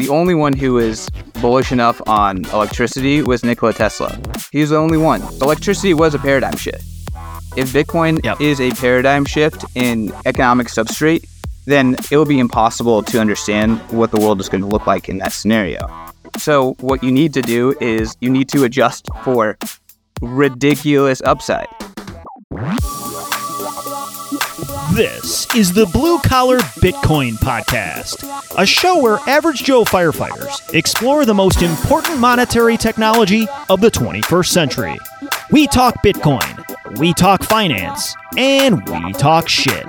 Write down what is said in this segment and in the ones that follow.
the only one who was bullish enough on electricity was Nikola Tesla. He's the only one. Electricity was a paradigm shift. If Bitcoin Yep. is a paradigm shift in economic substrate, then it will be impossible to understand what the world is going to look like in that scenario. So, what you need to do is you need to adjust for ridiculous upside. This is the Blue Collar Bitcoin Podcast, a show where average Joe firefighters explore the most important monetary technology of the 21st century. We talk Bitcoin, we talk finance, and we talk shit.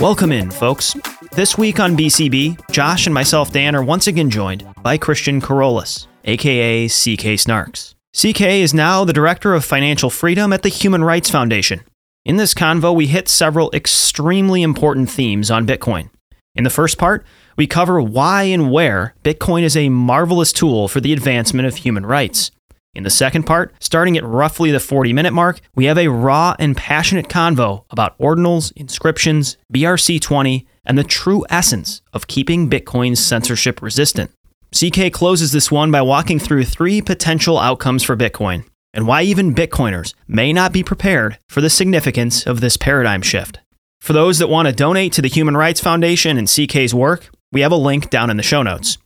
Welcome in, folks. This week on BCB, Josh and myself, Dan, are once again joined by Christian Keroles, aka CK Snarks. CK is now the Director of Financial Freedom at the Human Rights Foundation. In this convo, we hit several extremely important themes on Bitcoin. In the first part, we cover why and where Bitcoin is a marvelous tool for the advancement of human rights. In the second part, starting at roughly the 40 minute mark, we have a raw and passionate convo about ordinals, inscriptions, BRC20, and the true essence of keeping Bitcoin censorship resistant. CK closes this one by walking through three potential outcomes for Bitcoin and why even Bitcoiners may not be prepared for the significance of this paradigm shift. For those that want to donate to the Human Rights Foundation and CK's work, we have a link down in the show notes.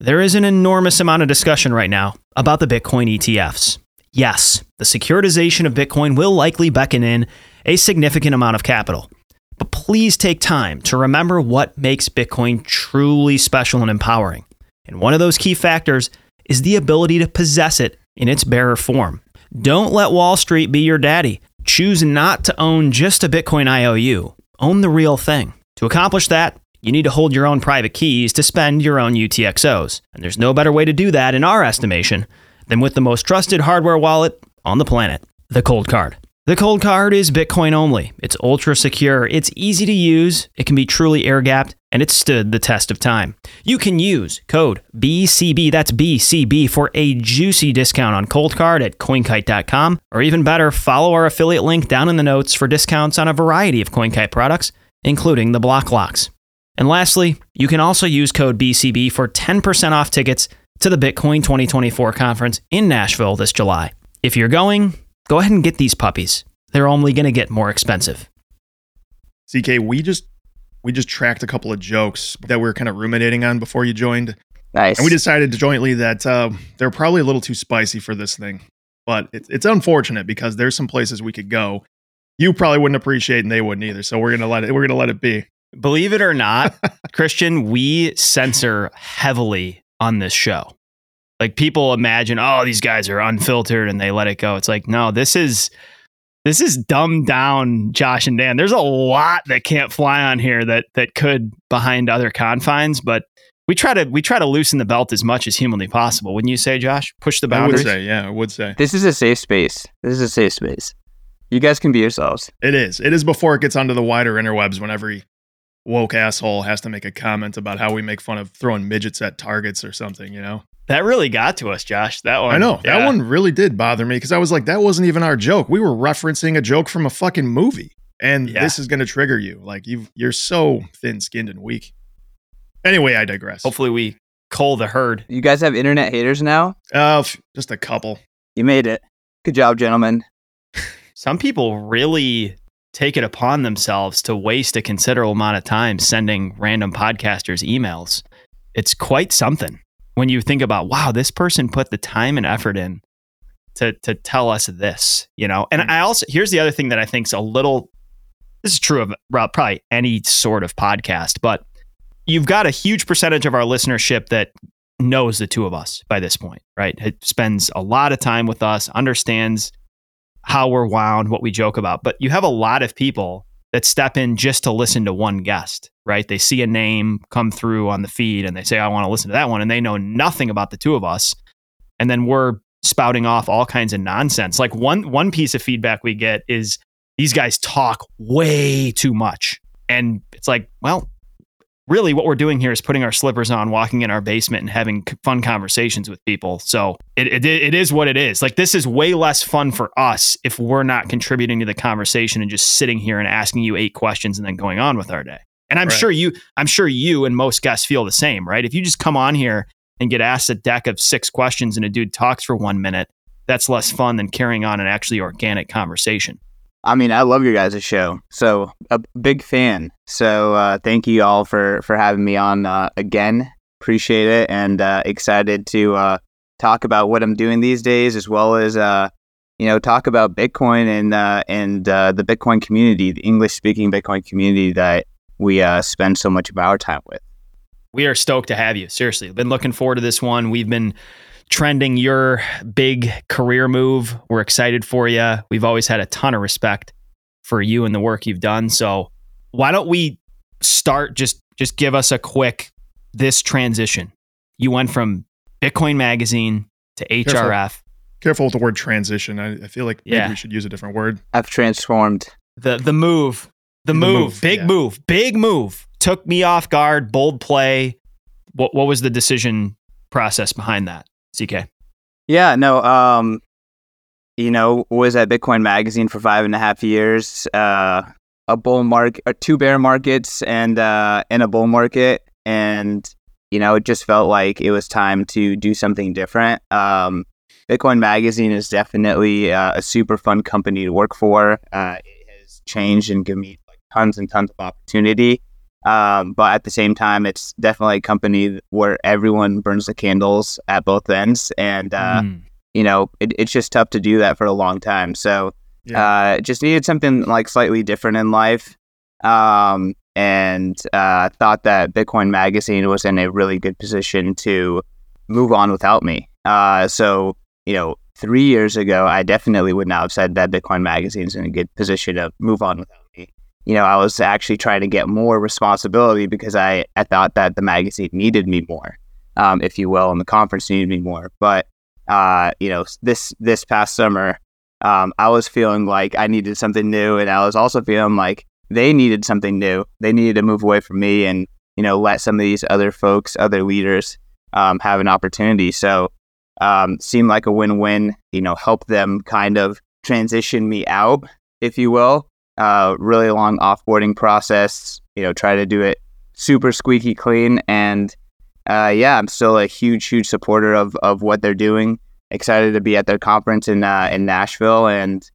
There is an enormous amount of discussion right now about the Bitcoin ETFs. Yes, the securitization of Bitcoin will likely beckon in a significant amount of capital. But please take time to remember what makes Bitcoin truly special and empowering. And one of those key factors is the ability to possess it in its bearer form. Don't let Wall Street be your daddy. Choose not to own just a Bitcoin IOU. Own the real thing. To accomplish that, you need to hold your own private keys to spend your own UTXOs. And there's no better way to do that, in our estimation, than with the most trusted hardware wallet on the planet the Cold Card. The Cold Card is Bitcoin only. It's ultra secure, it's easy to use, it can be truly air gapped, and it's stood the test of time. You can use code BCB, that's BCB, for a juicy discount on Cold Card at coinkite.com, or even better, follow our affiliate link down in the notes for discounts on a variety of CoinKite products, including the blockclocks. And lastly, you can also use code BCB for 10% off tickets to the Bitcoin 2024 conference in Nashville this July. If you're going, go ahead and get these puppies. They're only going to get more expensive. CK, we just we just tracked a couple of jokes that we were kind of ruminating on before you joined, Nice. and we decided jointly that uh, they're probably a little too spicy for this thing. But it, it's unfortunate because there's some places we could go. You probably wouldn't appreciate, and they wouldn't either. So we're gonna let it. We're gonna let it be. Believe it or not, Christian, we censor heavily on this show. Like people imagine, oh, these guys are unfiltered and they let it go. It's like, no, this is this is dumbed down Josh and Dan. There's a lot that can't fly on here that that could behind other confines, but we try to we try to loosen the belt as much as humanly possible. Wouldn't you say, Josh? Push the I would boundaries. say, yeah, I would say This is a safe space. This is a safe space. You guys can be yourselves. it is. It is before it gets onto the wider interwebs when every woke asshole has to make a comment about how we make fun of throwing midgets at targets or something. You know. That really got to us, Josh. That one. I know that one really did bother me because I was like, that wasn't even our joke. We were referencing a joke from a fucking movie, and Yeah. this is going to trigger you. Like you, you're so thin-skinned and weak. Anyway, I digress. Hopefully, we cull the herd. You guys have internet haters now? Uh, just a couple. You made it. Good job, gentlemen. some people really take it upon themselves to waste a considerable amount of time sending random podcasters emails. It's quite something when you think about, wow, this person put the time and effort in to to tell us this, you know. And hmm. I also here's the other thing that I think's a little this is true of probably any sort of podcast, but you've got a huge percentage of our listenership that knows the two of us by this point, right? It spends a lot of time with us, understands how we're wound, what we joke about. But you have a lot of people that step in just to listen to one guest, right? They see a name come through on the feed and they say, I want to listen to that one. And they know nothing about the two of us. And then we're spouting off all kinds of nonsense. Like one one piece of feedback we get is these guys talk way too much. And it's like, well, really what we're doing here is putting our slippers on, walking in our basement and having fun conversations with people. So it, it, it is what it is. Like this is way less fun for us if we're not contributing to the conversation and just sitting here and asking you eight questions and then going on with our day. And I'm Right. sure you, I'm sure you and most guests feel the same, right? If you just come on here and get asked a deck of six questions and a dude talks for one minute, that's less fun than carrying on an actually organic conversation. I mean, I love your guys' show. So a big fan. So uh, thank you all for for having me on uh, again. Appreciate it and uh, excited to uh, talk about what I'm doing these days, as well as uh, you know talk about Bitcoin and uh, and uh, the Bitcoin community, the English speaking Bitcoin community that we uh, spend so much of our time with. We are stoked to have you. Seriously, been looking forward to this one. We've been trending your big career move. We're excited for you. We've always had a ton of respect for you and the work you've done. So why don't we start just just give us a quick this transition. You went from Bitcoin Magazine to HRF. Careful with the word transition. I, I feel like maybe Yeah. we should use a different word. I've transformed. The the move. The, The move. move, Big yeah. move. Big move. Took me off guard. Bold play. What what was the decision process behind that? CK. Yeah, no. Um, you know, was at Bitcoin Magazine for five and a half years. Uh, a bull market, uh, two bear markets, and uh, and a bull market, and you know, it just felt like it was time to do something different. Um, Bitcoin Magazine is definitely uh, a super fun company to work for. Uh, it has changed and given me like tons and tons of opportunity. Um, but at the same time, it's definitely a company where everyone burns the candles at both ends, and uh, Mm. you know, it, it's just tough to do that for a long time. So, Yeah. uh, just needed something like slightly different in life. Um, and uh, thought that Bitcoin Magazine was in a really good position to move on without me. Uh, so, you know, three years ago, I definitely would not have said that Bitcoin Magazine's in a good position to move on without me. You know, I was actually trying to get more responsibility because I, I thought that the magazine needed me more, um, if you will, and the conference needed me more. But uh, you know, this this past summer, um, I was feeling like I needed something new, and I was also feeling like they needed something new. They needed to move away from me and you know let some of these other folks, other leaders, um, have an opportunity. So um, seemed like a win-win. You know, help them kind of transition me out, if you will. Uh, really long offboarding process. You know, try to do it super squeaky clean and uh, yeah, I'm still a huge, huge supporter of, of what they're doing. Excited to be at their conference in uh, in Nashville, and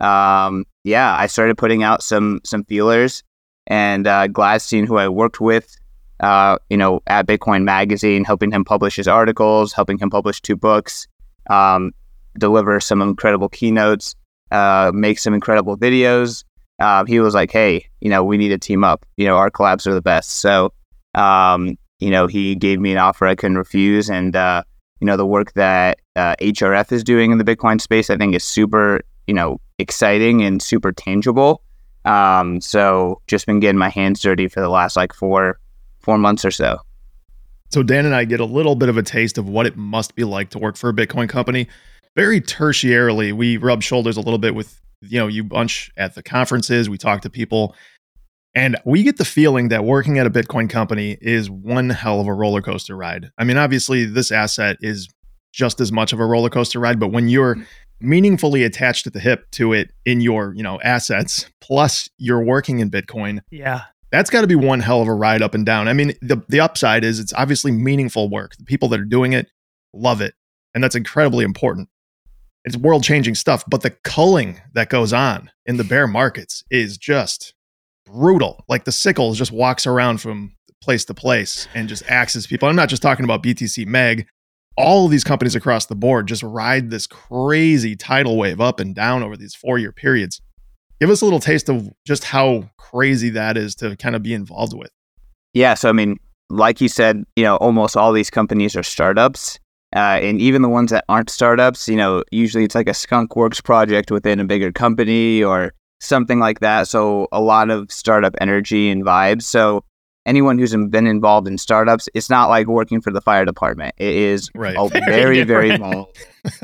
um, yeah, I started putting out some some feelers. And uh, Gladstein, who I worked with, uh, you know, at Bitcoin Magazine, helping him publish his articles, helping him publish two books, um, deliver some incredible keynotes, uh, make some incredible videos. Uh, he was like, "Hey, you know, we need to team up. You know, our collabs are the best." So um, you know, he gave me an offer I couldn't refuse. And, uh, you know, the work that uh, HRF is doing in the Bitcoin space, I think is super, you know, exciting and super tangible. Um, so just been getting my hands dirty for the last like four, four months or so. So Dan and I get a little bit of a taste of what it must be like to work for a Bitcoin company. Very tertiarily, we rub shoulders a little bit with you know you bunch at the conferences. We talk to people, and we get the feeling that working at a Bitcoin company is one hell of a roller coaster ride. I mean, obviously, this asset is just as much of a roller coaster ride, but when you're meaningfully attached at the hip to it in your you know assets, plus you're working in Bitcoin, Yeah. that's got to be one hell of a ride up and down. I mean, the the upside is it's obviously meaningful work. The people that are doing it love it, and that's incredibly important. It's world changing stuff, but the culling that goes on in the bear markets is just brutal. Like the sickle just walks around from place to place and just axes people. I'm not just talking about BTC Mag. All of these companies across the board just ride this crazy tidal wave up and down over these four year periods. Give us a little taste of just how crazy that is to kind of be involved with. Yeah. So, I mean, like you said, you know, almost all these companies are startups. Uh, and even the ones that aren't startups, you know, usually it's like a skunk works project within a bigger company or something like that. So a lot of startup energy and vibes. So anyone who's been involved in startups, it's not like working for the fire department. It is Right. a very, very involved.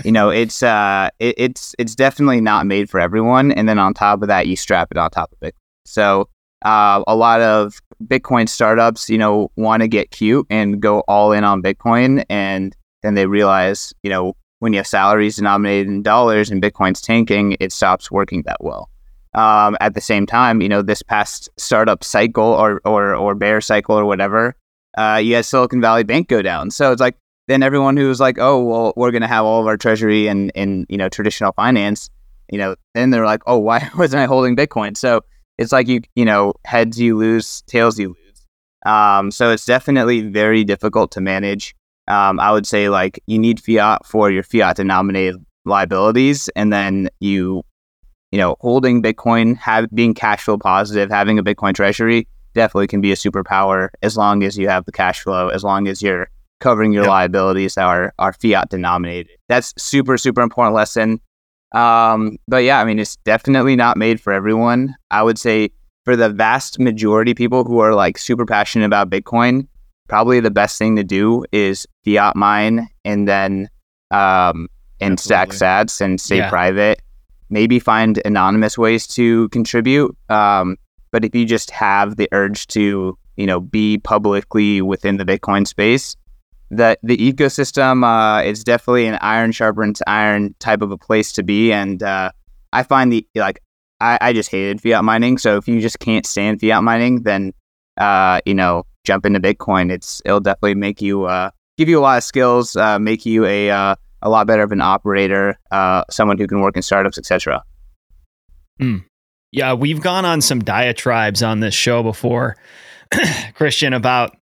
You know, it's uh, it, it's it's definitely not made for everyone. And then on top of that, you strap it on top of it. So uh, a lot of Bitcoin startups, you know, want to get cute and go all in on Bitcoin, and then they realize, you know, when you have salaries denominated in dollars and Bitcoin's tanking, it stops working that well. um, at the same time, you know, this past startup cycle or or or bear cycle or whatever, uh, you had Silicon Valley Bank go down. So it's like then everyone who was like, oh well, we're gonna have all of our treasury and in you know traditional finance, you know, then they're like, oh, why wasn't I holding Bitcoin? So it's like you you know heads you lose, tails you lose. Um, so it's definitely very difficult to manage. Um, I would say like you need fiat for your fiat denominated liabilities, and then you you know, holding Bitcoin, have being cash flow positive, having a Bitcoin treasury definitely can be a superpower as long as you have the cash flow, as long as you're covering your yep. liabilities that are, are fiat denominated. That's super, super important lesson. Um, but yeah, I mean, it's definitely not made for everyone. I would say for the vast majority of people who are like super passionate about Bitcoin, probably the best thing to do is fiat mine and then um, and Absolutely. stack sats and stay yeah. private maybe find anonymous ways to contribute. Um, but if you just have the urge to, you know, be publicly within the Bitcoin space, the the ecosystem uh, is definitely an iron sharpens iron type of a place to be. And uh, I find the like I, I just hated fiat mining. So if you just can't stand fiat mining, then uh, you know, jump into Bitcoin. It's it'll definitely make you uh, give you a lot of skills, uh, make you a uh, a lot better of an operator, uh, someone who can work in startups, etc. Mm. Yeah, we've gone on some diatribes on this show before, Christian, about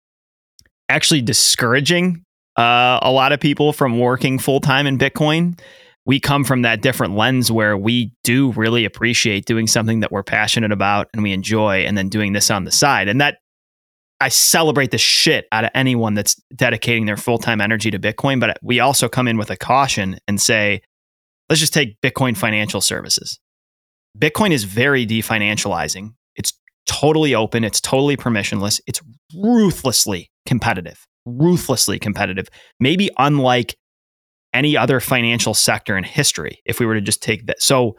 actually discouraging uh, a lot of people from working full time in Bitcoin. We come from that different lens where we do really appreciate doing something that we're passionate about and we enjoy, and then doing this on the side. And that I celebrate the shit out of anyone that's dedicating their full time energy to Bitcoin. But we also come in with a caution and say, let's just take Bitcoin financial services. Bitcoin is very definancializing. It's totally open. It's totally permissionless. It's ruthlessly competitive, ruthlessly competitive. Maybe unlike any other financial sector in history, if we were to just take that. So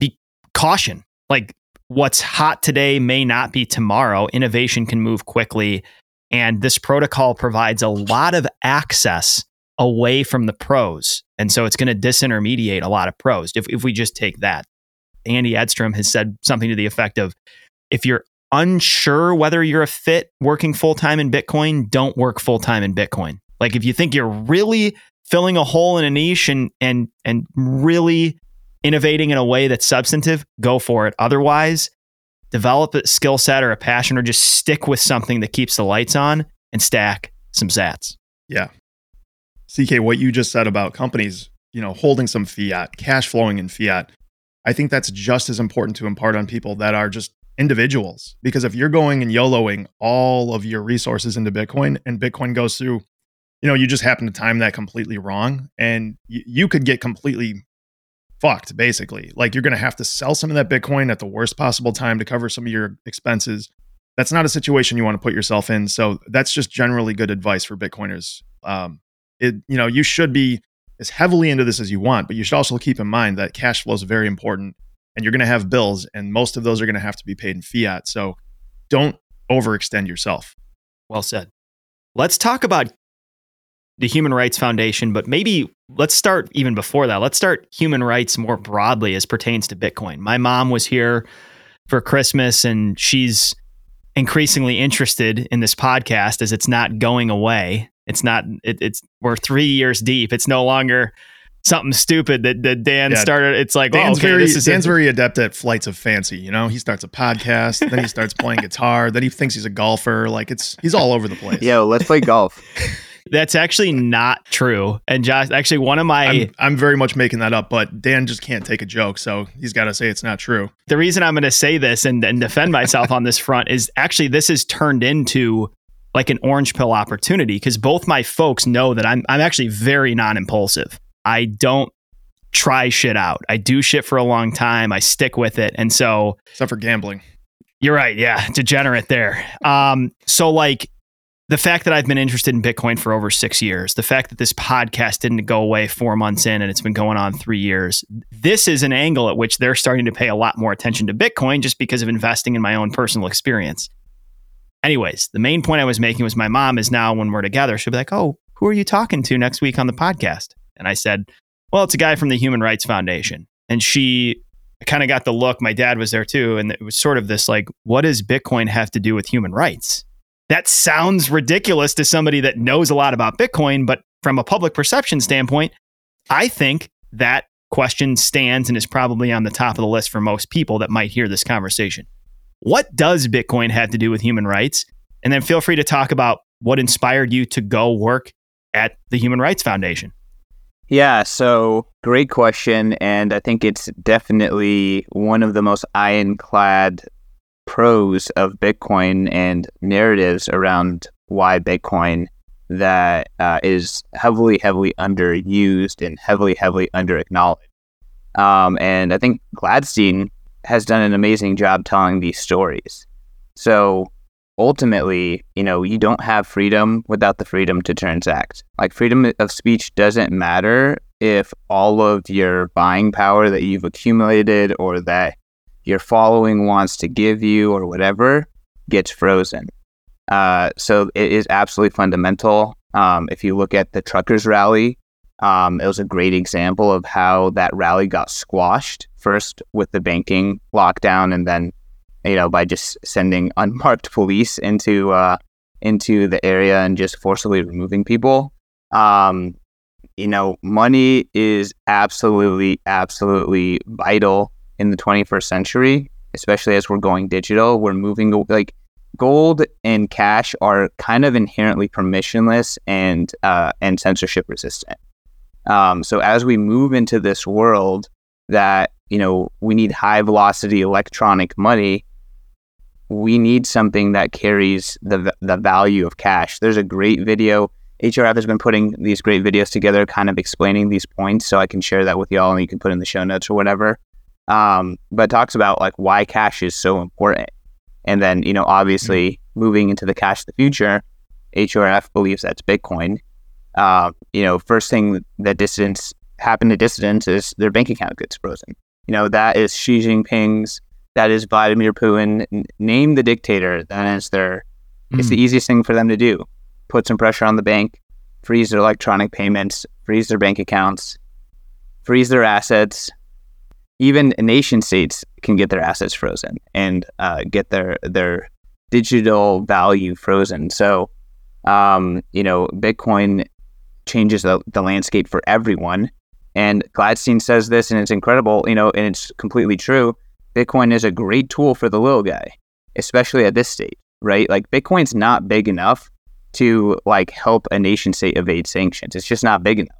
be caution. Like what's hot today may not be tomorrow. Innovation can move quickly. And this protocol provides a lot of access away from the pros. And so it's going to disintermediate a lot of pros if, if we just take that. Andy Edstrom has said something to the effect of if you're unsure whether you're a fit working full time in Bitcoin, don't work full time in Bitcoin. Like if you think you're really filling a hole in a niche and and and really innovating in a way that's substantive, go for it. Otherwise, develop a skill set or a passion or just stick with something that keeps the lights on and stack some sats. Yeah. CK, what you just said about companies, you know, holding some fiat, cash flowing in fiat, I think that's just as important to impart on people that are just individuals. Because if you're going and YOLOing all of your resources into Bitcoin and Bitcoin goes through, you know, you just happen to time that completely wrong and y- you could get completely fucked basically. Like you're going to have to sell some of that Bitcoin at the worst possible time to cover some of your expenses. That's not a situation you want to put yourself in. So that's just generally good advice for Bitcoiners. Um, it, you know, you should be as heavily into this as you want, but you should also keep in mind that cash flow is very important and you're going to have bills and most of those are going to have to be paid in fiat. So don't overextend yourself. Well said. Let's talk about the Human Rights Foundation, but maybe let's start even before that. Let's start human rights more broadly as pertains to Bitcoin. My mom was here for Christmas and she's increasingly interested in this podcast as it's not going away. It's not, it, it's, we're three years deep. It's no longer something stupid that, that Dan yeah, started. It's like, oh, Dan's, okay, very, Dan's a- very adept at flights of fancy. You know, he starts a podcast, then he starts playing guitar, then he thinks he's a golfer. Like it's, he's all over the place. Yo, let's play golf. That's actually not true. And Josh, actually, one of my. I'm, I'm, very much making that up, but Dan just can't take a joke. So he's got to say it's not true. The reason I'm going to say this and, and defend myself on this front is actually this has turned into like an orange pill opportunity because both my folks know that I'm, I'm actually very non impulsive. I don't try shit out. I do shit for a long time. I stick with it. And so. Except for gambling. You're right. Yeah. Degenerate there. Um, so like the fact that I've been interested in Bitcoin for over six years, the fact that this podcast didn't go away four months in and it's been going on three years, this is an angle at which they're starting to pay a lot more attention to Bitcoin just because of investing in my own personal experience. Anyways, the main point I was making was my mom is now, when we're together, she'll be like, Oh, who are you talking to next week on the podcast? And I said, Well, it's a guy from the Human Rights Foundation. And she kind of got the look. My dad was there too. And it was sort of this like, what does Bitcoin have to do with human rights? That sounds ridiculous to somebody that knows a lot about Bitcoin, but from a public perception standpoint, I think that question stands and is probably on the top of the list for most people that might hear this conversation. What does Bitcoin have to do with human rights? And then feel free to talk about what inspired you to go work at the Human Rights Foundation. Yeah, so great question. And I think it's definitely one of the most ironclad pros of Bitcoin and narratives around why Bitcoin that uh, is heavily, heavily underused and heavily, heavily under acknowledged. Um, and I think Gladstein has done an amazing job telling these stories. So ultimately, you know, you don't have freedom without the freedom to transact. Like freedom of speech doesn't matter if all of your buying power that you've accumulated or that your following wants to give you or whatever gets frozen. Uh, so it is absolutely fundamental. Um, if you look at the truckers rally, um, it was a great example of how that rally got squashed first with the banking lockdown, and then you know by just sending unmarked police into uh, into the area and just forcibly removing people. Um, you know, money is absolutely, absolutely vital in the 21st century, especially as we're going digital. We're moving like gold and cash are kind of inherently permissionless and uh, and censorship resistant. Um, so as we move into this world that you know we need high velocity electronic money, we need something that carries the the value of cash. There's a great video. HRF has been putting these great videos together, kind of explaining these points, so I can share that with y'all, and you can put in the show notes or whatever. Um, but talks about like why cash is so important and then, you know, obviously mm-hmm. moving into the cash of the future, HRF believes that's Bitcoin. Uh, you know, first thing that dissidents happen to dissidents is their bank account gets frozen. You know, that is Xi Jinping's, that is Vladimir Putin. Name the dictator. That is their, mm. it's the mm. easiest thing for them to do. Put some pressure on the bank, freeze their electronic payments, freeze their bank accounts, freeze their assets, even nation states can get their assets frozen and uh, get their their digital value frozen. So, um, you know, Bitcoin changes the, the landscape for everyone. And Gladstein says this, and it's incredible, you know, and it's completely true. Bitcoin is a great tool for the little guy, especially at this stage, right? Like Bitcoin's not big enough to like help a nation state evade sanctions. It's just not big enough.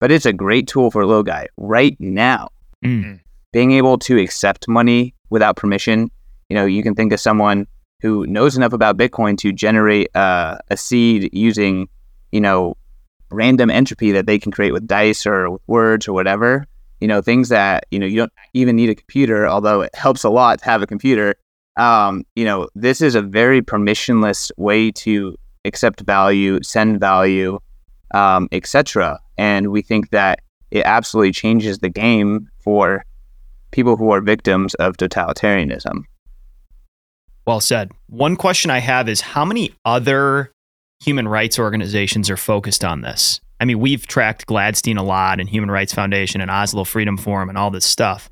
But it's a great tool for a little guy right now. Mm being able to accept money without permission. You know, you can think of someone who knows enough about Bitcoin to generate uh, a seed using, you know, random entropy that they can create with dice or words or whatever. You know, things that you know you don't even need a computer, although it helps a lot to have a computer. Um, you know, this is a very permissionless way to accept value, send value, um, etc. And we think that it absolutely changes the game for people who are victims of totalitarianism. Well said. One question I have is how many other human rights organizations are focused on this? I mean, we've tracked Gladstein a lot and Human Rights Foundation and Oslo Freedom Forum and all this stuff.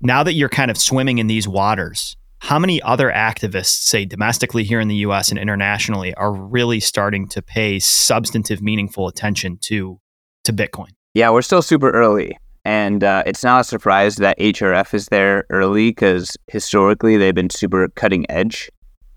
Now that you're kind of swimming in these waters, how many other activists, say domestically here in the US and internationally, are really starting to pay substantive, meaningful attention to, to Bitcoin? Yeah, we're still super early. And uh, it's not a surprise that HRF is there early because historically they've been super cutting edge.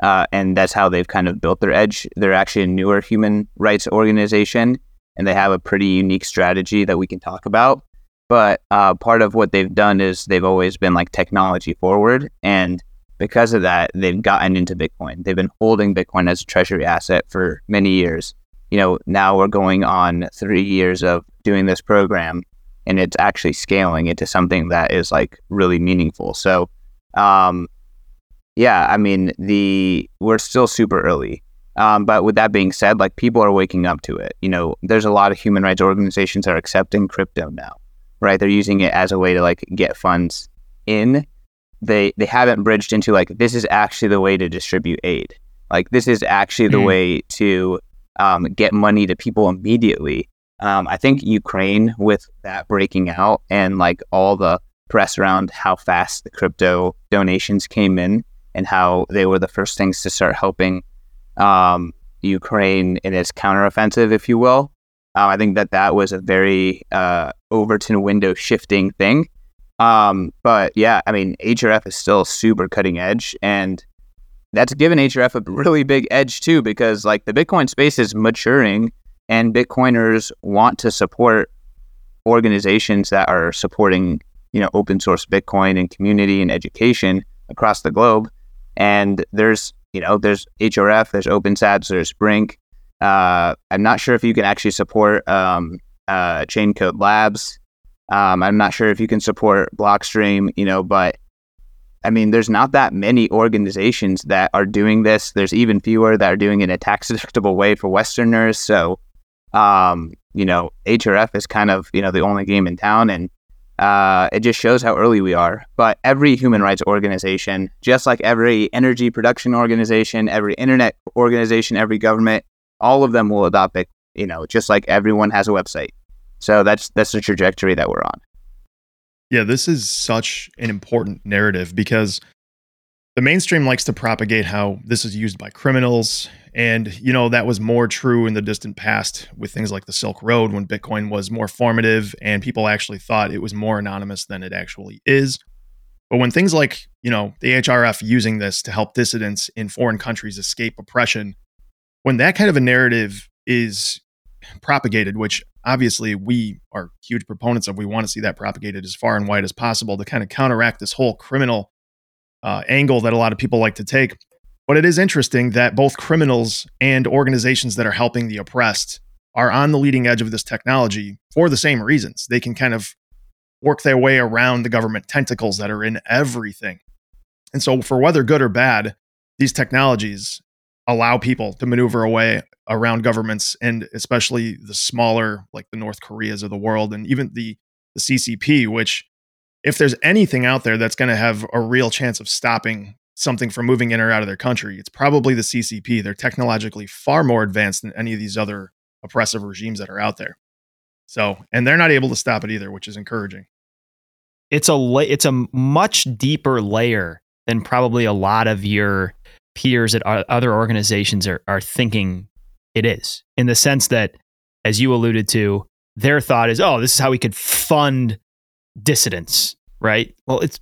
Uh, and that's how they've kind of built their edge. They're actually a newer human rights organization and they have a pretty unique strategy that we can talk about. But uh, part of what they've done is they've always been like technology forward. And because of that, they've gotten into Bitcoin. They've been holding Bitcoin as a treasury asset for many years. You know, now we're going on three years of doing this program and it's actually scaling into something that is like really meaningful. So, um, yeah, I mean, the we're still super early. Um, but with that being said, like people are waking up to it. You know, there's a lot of human rights organizations that are accepting crypto now, right? They're using it as a way to like get funds in. They they haven't bridged into like this is actually the way to distribute aid. Like this is actually the mm. way to um, get money to people immediately um, I think Ukraine, with that breaking out and like all the press around how fast the crypto donations came in and how they were the first things to start helping um, Ukraine in its counteroffensive, if you will. Uh, I think that that was a very uh, Overton window shifting thing. Um, but yeah, I mean, HRF is still super cutting edge, and that's given HRF a really big edge too, because like the Bitcoin space is maturing, and Bitcoiners want to support organizations that are supporting, you know, open source Bitcoin and community and education across the globe. And there's, you know, there's HRF, there's OpenSats, there's Brink. Uh, I'm not sure if you can actually support um, uh, Chaincode Labs. Um, I'm not sure if you can support Blockstream, you know, but I mean, there's not that many organizations that are doing this. There's even fewer that are doing it in a tax deductible way for Westerners. So, um, you know, HRF is kind of, you know, the only game in town. And uh, it just shows how early we are. But every human rights organization, just like every energy production organization, every internet organization, every government, all of them will adopt it, you know, just like everyone has a website. So that's that's the trajectory that we're on. Yeah, this is such an important narrative because the mainstream likes to propagate how this is used by criminals. And, you know, that was more true in the distant past with things like the Silk Road when Bitcoin was more formative and people actually thought it was more anonymous than it actually is. But when things like, you know, the HRF using this to help dissidents in foreign countries escape oppression, when that kind of a narrative is propagated, which obviously we are huge proponents of. We want to see that propagated as far and wide as possible to kind of counteract this whole criminal uh, angle that a lot of people like to take. But it is interesting that both criminals and organizations that are helping the oppressed are on the leading edge of this technology for the same reasons. They can kind of work their way around the government tentacles that are in everything. And so, for whether good or bad, these technologies allow people to maneuver away around governments and especially the smaller like the north koreas of the world and even the the ccp which if there's anything out there that's going to have a real chance of stopping something from moving in or out of their country it's probably the ccp they're technologically far more advanced than any of these other oppressive regimes that are out there. So and they're not able to stop it either which is encouraging. It's a la- it's a much deeper layer than probably a lot of your peers at other organizations are, are thinking it is in the sense that, as you alluded to, their thought is, oh, this is how we could fund dissidents, right? Well, it's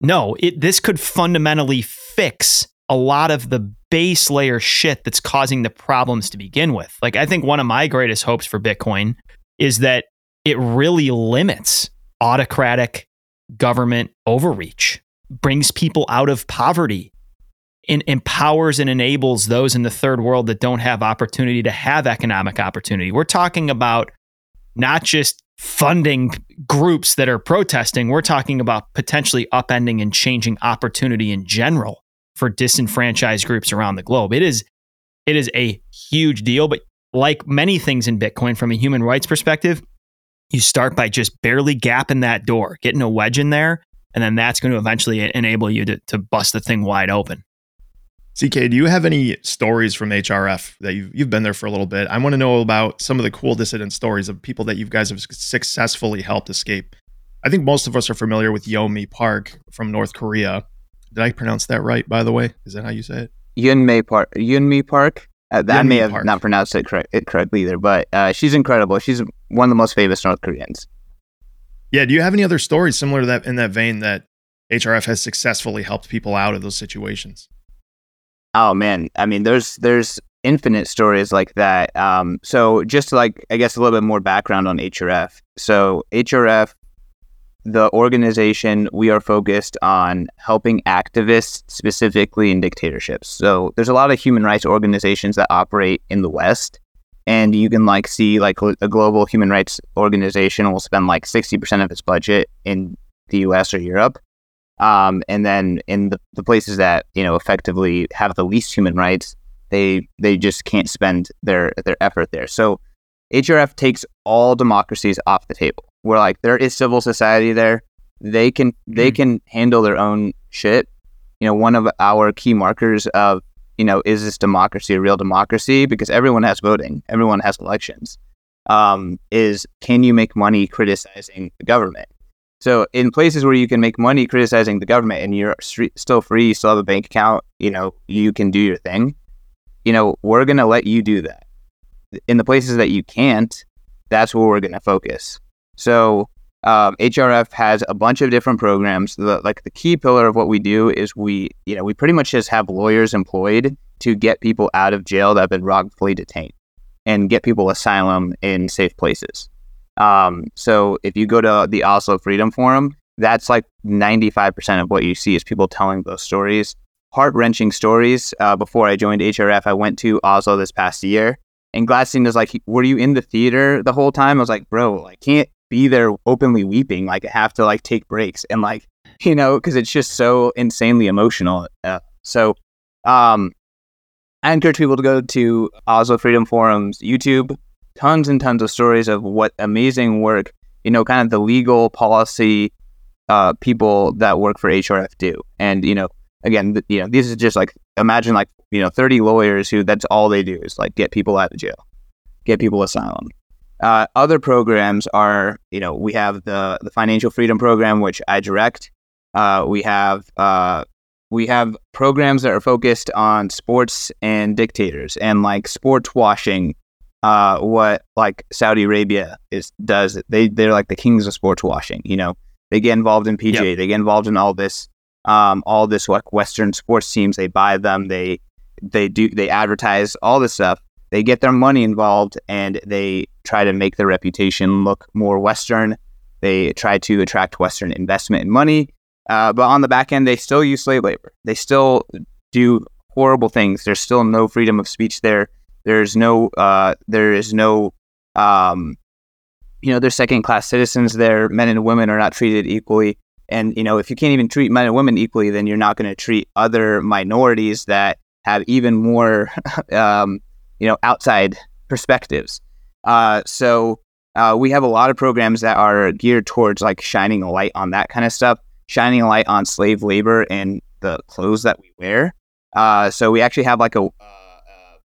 no, it, this could fundamentally fix a lot of the base layer shit that's causing the problems to begin with. Like, I think one of my greatest hopes for Bitcoin is that it really limits autocratic government overreach, brings people out of poverty, in, empowers and enables those in the third world that don't have opportunity to have economic opportunity. We're talking about not just funding groups that are protesting, we're talking about potentially upending and changing opportunity in general for disenfranchised groups around the globe. It is it is a huge deal, but like many things in Bitcoin from a human rights perspective, you start by just barely gapping that door, getting a wedge in there, and then that's going to eventually enable you to, to bust the thing wide open. CK, do you have any stories from HRF that you've, you've been there for a little bit? I want to know about some of the cool dissident stories of people that you guys have successfully helped escape. I think most of us are familiar with Yeonmi Park from North Korea. Did I pronounce that right, by the way? Is that how you say it? Yeonmi Park. Yeonmi Park. Uh, I may have Park. not pronounced it, correct, it correctly either, but uh, she's incredible. She's one of the most famous North Koreans. Yeah. Do you have any other stories similar to that in that vein that HRF has successfully helped people out of those situations? Oh man, I mean, there's there's infinite stories like that. Um, so just like I guess a little bit more background on HRF. So HRF, the organization, we are focused on helping activists specifically in dictatorships. So there's a lot of human rights organizations that operate in the West, and you can like see like a global human rights organization will spend like 60% of its budget in the US or Europe um, and then in the, the places that you know effectively have the least human rights, they they just can't spend their their effort there. So HRF takes all democracies off the table. We're like there is civil society there. They can they mm. can handle their own shit. You know, one of our key markers of you know is this democracy a real democracy? Because everyone has voting, everyone has elections. Um, is can you make money criticizing the government? So in places where you can make money criticizing the government and you're still free, you still have a bank account, you know, you can do your thing. You know, we're going to let you do that. In the places that you can't, that's where we're going to focus. So um, HRF has a bunch of different programs. The, like the key pillar of what we do is we, you know, we pretty much just have lawyers employed to get people out of jail that have been wrongfully detained and get people asylum in safe places. Um, so if you go to the Oslo Freedom Forum, that's like 95% of what you see is people telling those stories, heart wrenching stories. Uh, before I joined HRF, I went to Oslo this past year, and Gladstein was like, "Were you in the theater the whole time?" I was like, "Bro, I can't be there openly weeping. Like I have to like take breaks and like you know because it's just so insanely emotional." Uh, so, um, I encourage people to go to Oslo Freedom Forum's YouTube tons and tons of stories of what amazing work, you know, kind of the legal policy uh, people that work for HRF do. And, you know, again, th- you know, these is just like, imagine like, you know, 30 lawyers who that's all they do is like get people out of jail, get people asylum. Uh, other programs are, you know, we have the, the financial freedom program, which I direct. Uh, we have, uh, we have programs that are focused on sports and dictators and like sports washing uh, what like Saudi Arabia is does. They they're like the kings of sports washing. You know, they get involved in PGA. Yep. They get involved in all this, um, all this like Western sports teams. They buy them. They they do they advertise all this stuff. They get their money involved and they try to make their reputation look more Western. They try to attract Western investment and money. Uh, but on the back end, they still use slave labor. They still do horrible things. There's still no freedom of speech there. There's no, uh, there is no, um, you know, they're second class citizens there. Men and women are not treated equally. And, you know, if you can't even treat men and women equally, then you're not going to treat other minorities that have even more, um, you know, outside perspectives. Uh, so uh, we have a lot of programs that are geared towards like shining a light on that kind of stuff, shining a light on slave labor and the clothes that we wear. Uh, so we actually have like a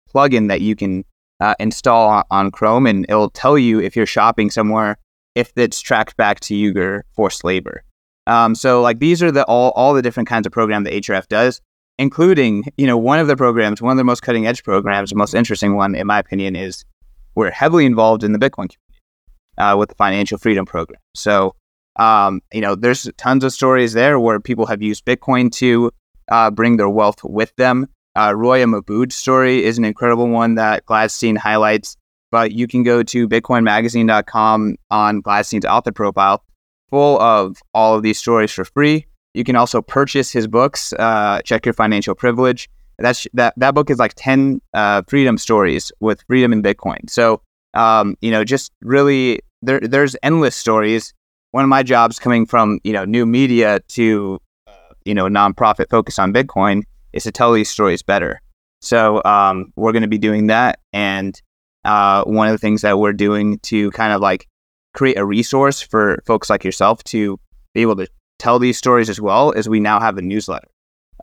plugin that you can uh, install on Chrome, and it'll tell you if you're shopping somewhere if it's tracked back to Uyghur forced labor. Um, so like these are the all all the different kinds of program that HRF does, including you know one of the programs, one of the most cutting edge programs, the most interesting one in my opinion is we're heavily involved in the Bitcoin community uh, with the financial freedom program. So um, you know there's tons of stories there where people have used Bitcoin to uh, bring their wealth with them. Uh, Roya Mahboob's story is an incredible one that Gladstein highlights, but you can go to bitcoinmagazine.com on Gladstein's author profile, full of all of these stories for free. You can also purchase his books, uh, Check Your Financial Privilege. That's that that book is like 10 uh, freedom stories with freedom in Bitcoin. So, um, you know, just really there there's endless stories. One of my jobs coming from, you know, new media to uh, you know, nonprofit focus on Bitcoin is to tell these stories better. So um, we're going to be doing that. And uh, one of the things that we're doing to kind of like create a resource for folks like yourself to be able to tell these stories as well is we now have a newsletter.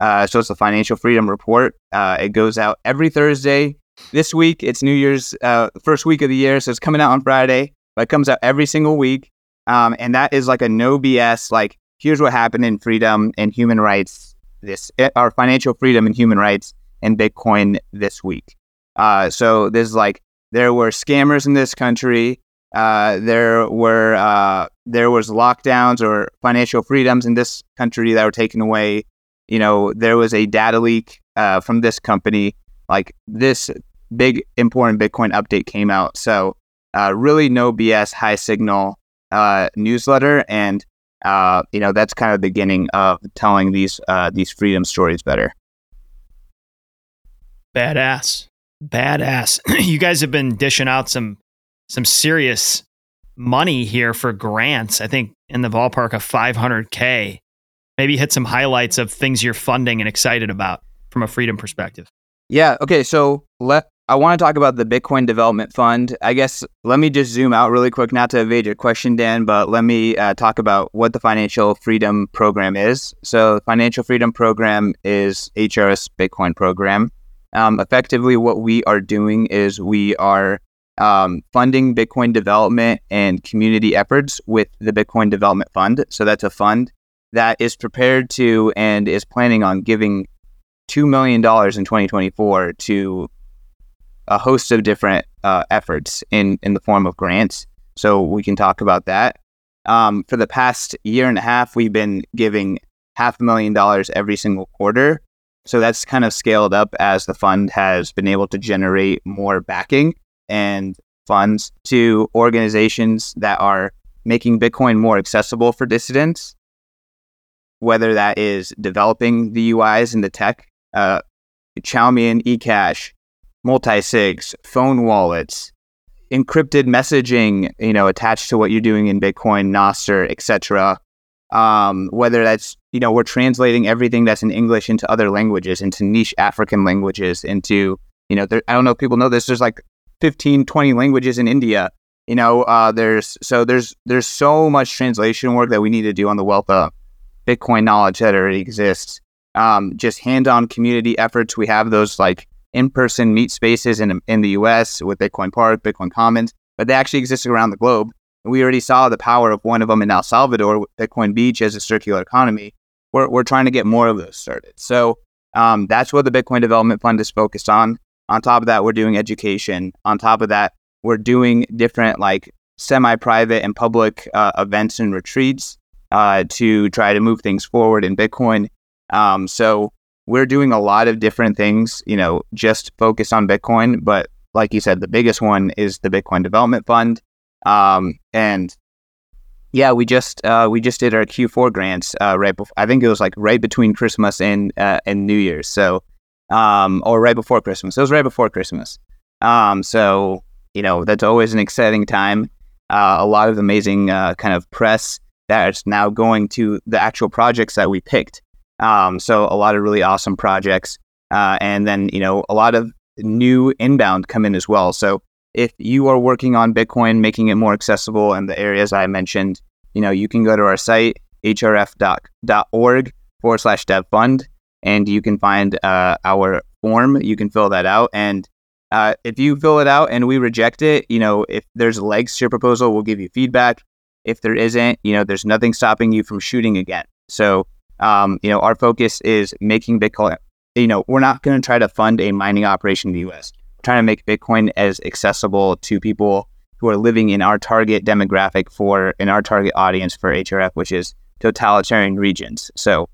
Uh, so it's the Financial Freedom Report. Uh, it goes out every Thursday. This week, it's New Year's uh, first week of the year, so it's coming out on Friday, but it comes out every single week. Um, and that is like a no BS, like, here's what happened in freedom and human rights this eh, our financial freedom and human rights and Bitcoin this week. Uh, so there's like there were scammers in this country. Uh, there were uh, there was lockdowns or financial freedoms in this country that were taken away. You know, there was a data leak uh, from this company. Like this big important Bitcoin update came out. So uh, really no BS, high signal uh, newsletter, and uh, you know, that's kind of the beginning of telling these uh, these freedom stories better. Badass, badass. you guys have been dishing out some some serious money here for grants. I think in the ballpark of 500k. Maybe hit some highlights of things you're funding and excited about from a freedom perspective. Yeah. Okay. So let I want to talk about the Bitcoin Development Fund. I guess let me just zoom out really quick, not to evade your question, Dan, but let me uh, talk about what the Financial Freedom Program is. So, the Financial Freedom Program is HRF's Bitcoin program. Um, effectively, what we are doing is we are um, funding Bitcoin development and community efforts with the Bitcoin Development Fund. So that's a fund that is prepared to and is planning on giving $2 million in 2024 to a host of different uh, efforts in, in the form of grants. So we can talk about that. Um, for the past year and a half, we've been giving half a million dollars every single quarter. So that's kind of scaled up as the fund has been able to generate more backing and funds to organizations that are making Bitcoin more accessible for dissidents, whether that is developing the UIs and the tech, uh, Chaumian eCash, multi-sigs, phone wallets, encrypted messaging, you know, attached to what you're doing in Bitcoin, Nostr, etc. Um, whether that's you know we're translating everything that's in English into other languages, into niche African languages, into you know there, I don't know if people know this. There's like 15, 20 languages in India. You know, uh, there's so there's there's so much translation work that we need to do on the wealth of Bitcoin knowledge that already exists. Um, just hand-on community efforts. We have those like in-person meet spaces in in the U.S. with Bitcoin Park, Bitcoin Commons, but they actually exist around the globe. We already saw the power of one of them in El Salvador, Bitcoin Beach, as a circular economy. We're we're trying to get more of those started. So um, that's what the Bitcoin Development Fund is focused on. On top of that, we're doing education. On top of that, we're doing different like semi-private and public uh, events and retreats uh, to try to move things forward in Bitcoin. Um, so we're doing a lot of different things, you know, just focused on Bitcoin. But like you said, the biggest one is the Bitcoin Development Fund. Um, and yeah, we just uh, we just did our Q4 grants uh, right before. I think it was like right between Christmas and uh, and New Year's. So um, or right before Christmas. It was right before Christmas. Um, so you know that's always an exciting time. Uh, a lot of amazing uh, kind of press that's now going to the actual projects that we picked. Um, so a lot of really awesome projects, uh, and then you know a lot of new inbound come in as well. So if you are working on Bitcoin, making it more accessible in the areas I mentioned, you know you can go to our site hrf.org forward slash dev fund and you can find uh, our form. You can fill that out, and uh, if you fill it out and we reject it, you know, if there's legs to your proposal, we'll give you feedback. If there isn't, you know, there's nothing stopping you from shooting again. So, um, you know, our focus is making Bitcoin. You know, we're not going to try to fund a mining operation in the U.S. We're trying to make Bitcoin as accessible to people who are living in our target demographic for in our target audience for HRF, which is totalitarian regions. So,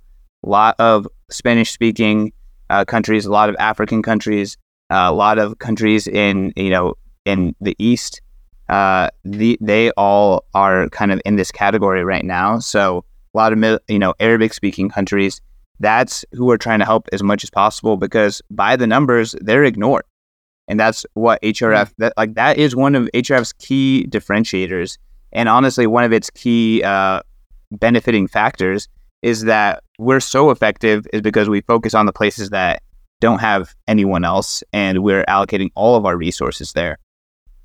a lot of Spanish speaking uh, countries, a lot of African countries, uh, a lot of countries in you know in the East. Uh, the, they all are kind of in this category right now. So a lot of you know Arabic speaking countries. That's who we're trying to help as much as possible because by the numbers they're ignored, and that's what HRF mm-hmm. that like that is one of HRF's key differentiators, and honestly one of its key uh, benefiting factors is that we're so effective is because we focus on the places that don't have anyone else and we're allocating all of our resources there.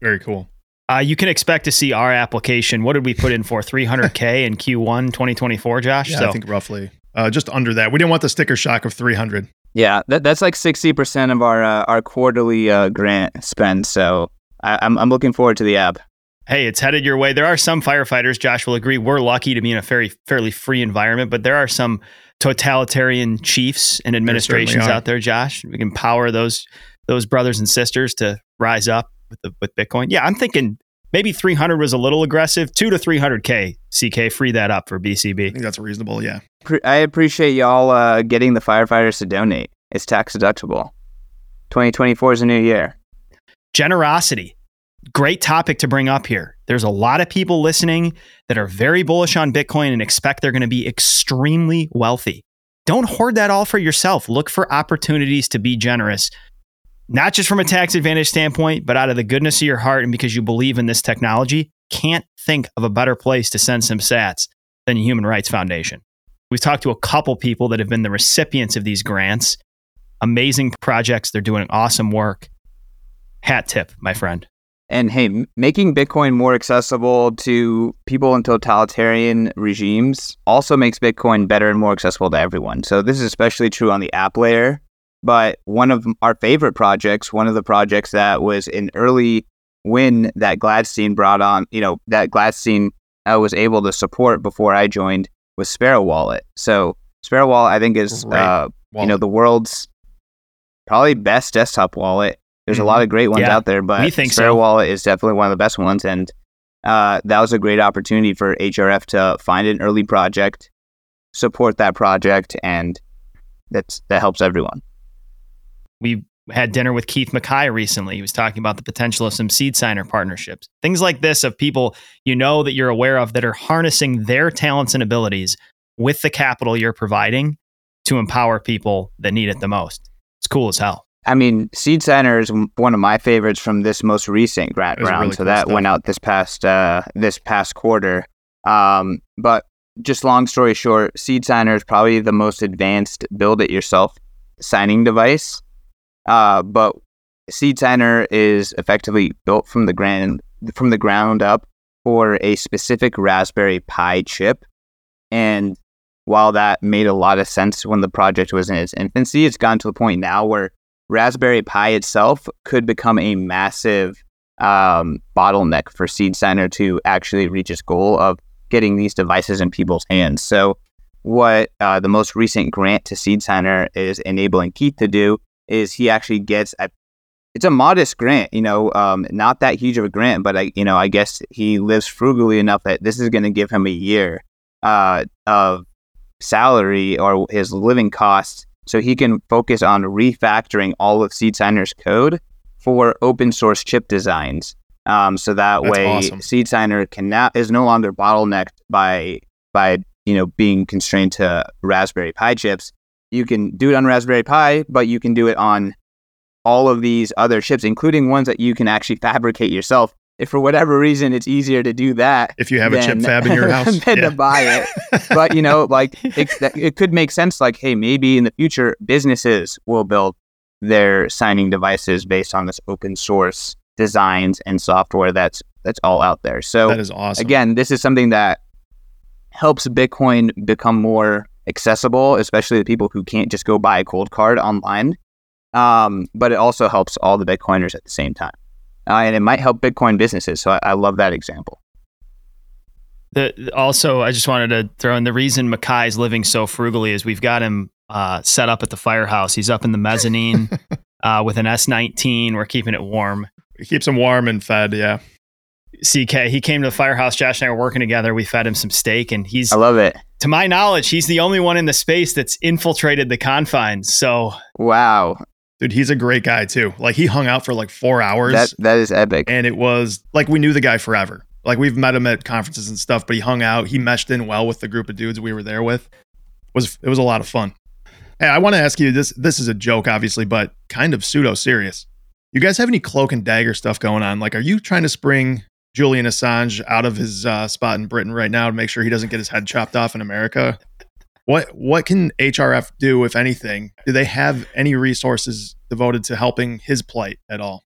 Very cool. Uh, you can expect to see our application. What did we put in for 300K in Q1 2024, Josh? Yeah, so, I think roughly uh, just under that. We didn't want the sticker shock of 300. Yeah, that, that's like 60% of our uh, our quarterly uh, grant spend. So I, I'm, I'm looking forward to the app hey, it's headed your way. There are some firefighters, Josh will agree, we're lucky to be in a very fairly free environment, but there are some totalitarian chiefs and administrations out there, Josh. We can power those those brothers and sisters to rise up with the, with Bitcoin. Yeah, I'm thinking maybe 300 was a little aggressive. 2 to 300k CK free that up for BCB. I think that's reasonable, yeah. I appreciate y'all uh, getting the firefighters to donate. It's tax deductible. 2024 is a new year. Generosity great topic to bring up here. There's a lot of people listening that are very bullish on Bitcoin and expect they're going to be extremely wealthy. Don't hoard that all for yourself. Look for opportunities to be generous, not just from a tax advantage standpoint, but out of the goodness of your heart and because you believe in this technology. Can't think of a better place to send some sats than Human Rights Foundation. We've talked to a couple people that have been the recipients of these grants. Amazing projects. They're doing awesome work. Hat tip, my friend. And hey, making Bitcoin more accessible to people in totalitarian regimes also makes Bitcoin better and more accessible to everyone. So this is especially true on the app layer. But one of our favorite projects, one of the projects that was an early win that Gladstein brought on, you know, that Gladstein I was able to support before I joined was Sparrow Wallet. So Sparrow Wallet, I think, is uh, you know the world's probably best desktop wallet. There's mm-hmm. a lot of great ones yeah, out there, but Sparrow so. Wallet is definitely one of the best ones, and uh, that was a great opportunity for HRF to find an early project, support that project, and that's that helps everyone. We had dinner with Keith Mukai recently. He was talking about the potential of some seed signer partnerships, things like this of people you know that you're aware of that are harnessing their talents and abilities with the capital you're providing to empower people that need it the most. It's cool as hell. I mean, Seed Signer is one of my favorites from this most recent grant round. Really so cool that stuff. went out this past uh, this past quarter. Um, but just long story short, Seed Signer is probably the most advanced build it yourself signing device. Uh, but Seed Signer is effectively built from the ground from the ground up for a specific Raspberry Pi chip, and while that made a lot of sense when the project was in its infancy, it's gotten to the point now where Raspberry Pi itself could become a massive um, bottleneck for Seed Signer to actually reach its goal of getting these devices in people's hands. So, what uh, the most recent grant to Seed Signer is enabling Keith to do is he actually gets a it's a modest grant, you know, um, not that huge of a grant, but I, you know, I guess he lives frugally enough that this is going to give him a year uh, of salary or his living costs so he can focus on refactoring all of Seed Signer's code for open source chip designs. Um, so that That's way, awesome. Seed Signer can now is no longer bottlenecked by by you know being constrained to Raspberry Pi chips. You can do it on Raspberry Pi, but you can do it on all of these other chips, including ones that you can actually fabricate yourself. If for whatever reason it's easier to do that if you have than, a chip fab in your house. than yeah. to buy it. But you know like it, it could make sense like hey maybe in the future businesses will build their signing devices based on this open source designs and software that's that's all out there. So that is awesome. again this is something that helps bitcoin become more accessible especially to people who can't just go buy a cold card online um, but it also helps all the bitcoiners at the same time uh, and it might help Bitcoin businesses. So I, I love that example. The, also, I just wanted to throw in the reason Mukai is living so frugally is we've got him uh, set up at the firehouse. He's up in the mezzanine uh, with an S19. We're keeping it warm. It keeps him warm and fed. Yeah. CK, he came to the firehouse. Josh and I were working together. We fed him some steak, and he's. I love it. To my knowledge, he's the only one in the space that's infiltrated the confines. So. Wow. Dude, he's a great guy too. Like he hung out for like four hours. That that is epic. And it was like we knew the guy forever. Like we've met him at conferences and stuff, but he hung out. He meshed in well with the group of dudes we were there with. It was it was a lot of fun. Hey, I want to ask you this. This is a joke, obviously, but kind of pseudo serious. You guys have any cloak and dagger stuff going on? Like, are you trying to spring Julian Assange out of his uh, spot in Britain right now to make sure he doesn't get his head chopped off in America? What what can HRF do, if anything? Do they have any resources devoted to helping his plight at all?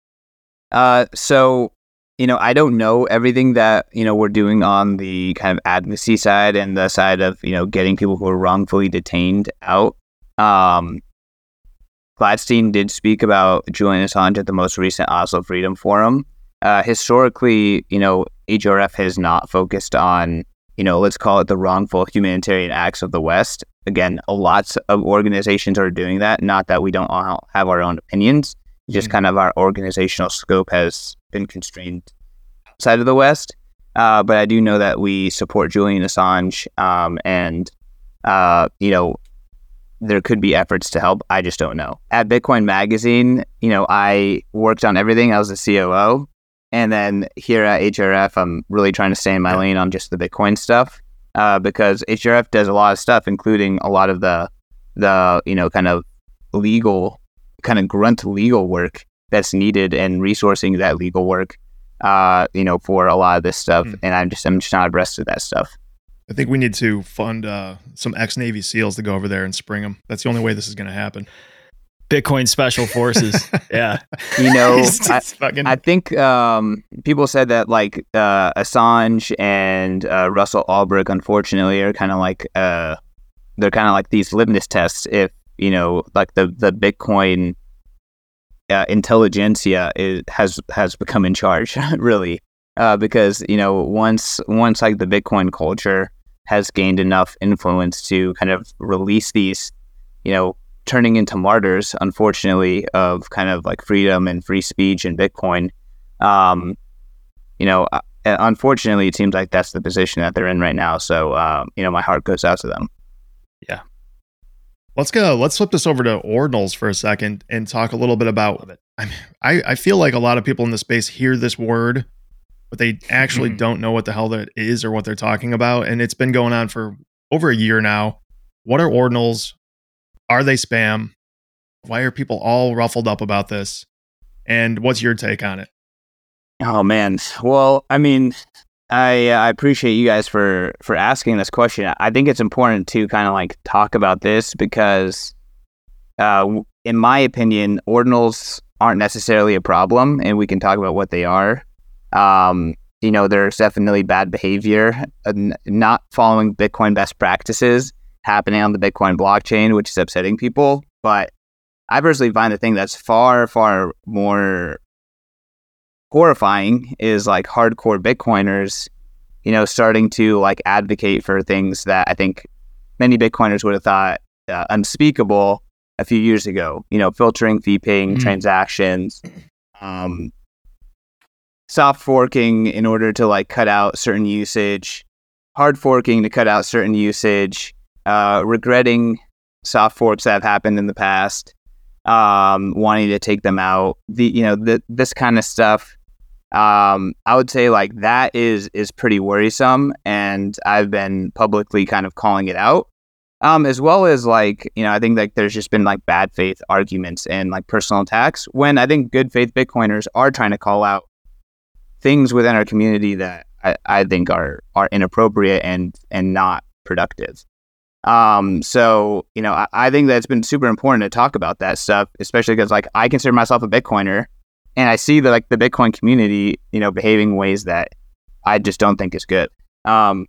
Uh, so you know, I don't know everything that you know we're doing on the kind of advocacy side and the side of you know getting people who are wrongfully detained out. Um, Gladstein did speak about Julian Assange at the most recent Oslo Freedom Forum. Uh, historically, you know, HRF has not focused on you know, let's call it the wrongful humanitarian acts of the West. Again, lots of organizations are doing that. Not that we don't all have our own opinions, just mm-hmm. kind of our organizational scope has been constrained outside of the West. Uh, but I do know that we support Julian Assange, um, and uh, you know, there could be efforts to help. I just don't know. At Bitcoin Magazine, you know, I worked on everything. I was the COO, and then here at HRF, I'm really trying to stay in my lane on just the Bitcoin stuff uh, because HRF does a lot of stuff, including a lot of the the you know kind of legal kind of grunt legal work that's needed and resourcing that legal work uh, you know for a lot of this stuff. Mm. And I'm just I'm just not abreast of that stuff. I think we need to fund uh, some ex Navy SEALs to go over there and spring them. That's the only way this is going to happen. Bitcoin special forces. yeah. You know, I, fucking... I, think um, people said that like uh, Assange and uh, Ross Ulbricht, unfortunately, are kind of like uh, they're kind of like these litmus tests. If you know, like the the Bitcoin uh, intelligentsia is, has has become in charge, really, uh, because you know once once like the Bitcoin culture has gained enough influence to kind of release these, you know, turning into martyrs, unfortunately, of kind of like freedom and free speech and Bitcoin. Um, you know, uh, unfortunately, it seems like that's the position that they're in right now. So, um, you know, my heart goes out to them. Yeah. Let's go. Let's flip this over to ordinals for a second and talk a little bit about. I, I, I feel like a lot of people in the space hear this word, but they actually mm. don't know what the hell that is or what they're talking about. And it's been going on for over a year now. What are ordinals? Are they spam? Why are people all ruffled up about this? And what's your take on it? Oh man. Well, I mean, I uh, I appreciate you guys for for asking this question. I think it's important to kind of like talk about this because, uh, in my opinion, ordinals aren't necessarily a problem, and we can talk about what they are. Um, you know, there's definitely bad behavior, uh, not following Bitcoin best practices happening on the Bitcoin blockchain, which is upsetting people. But I personally find the thing that's far, far more horrifying is like hardcore Bitcoiners, you know, starting to like advocate for things that I think many Bitcoiners would have thought uh, unspeakable a few years ago. You know, filtering fee paying mm-hmm. transactions, um, soft forking in order to like cut out certain usage, hard forking to cut out certain usage, uh, regretting soft forks that have happened in the past, um, wanting to take them out. The you know the, this kind of stuff. Um, I would say like that is is pretty worrisome, and I've been publicly kind of calling it out. Um, as well as like you know, I think like there's just been like bad faith arguments and like personal attacks when I think good faith Bitcoiners are trying to call out things within our community that I, I think are are inappropriate and and not productive. Um, so you know, I, I think that it's been super important to talk about that stuff, especially because like I consider myself a Bitcoiner, and I see the like the Bitcoin community, you know, behaving ways that I just don't think is good. Um,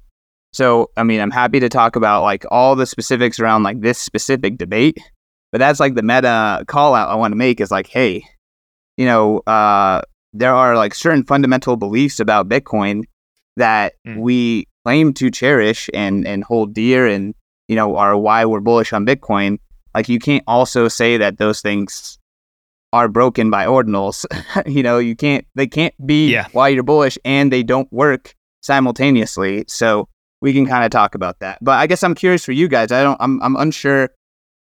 so I mean, I'm happy to talk about like all the specifics around like this specific debate, but that's like the meta call out I want to make is like, hey, you know, uh, there are like certain fundamental beliefs about Bitcoin that mm. we claim to cherish and and hold dear and you know, are why we're bullish on Bitcoin, like you can't also say that those things are broken by ordinals. you know, you can't they can't be yeah. why you're bullish and they don't work simultaneously. So we can kind of talk about that. But I guess I'm curious for you guys. I don't I'm I'm unsure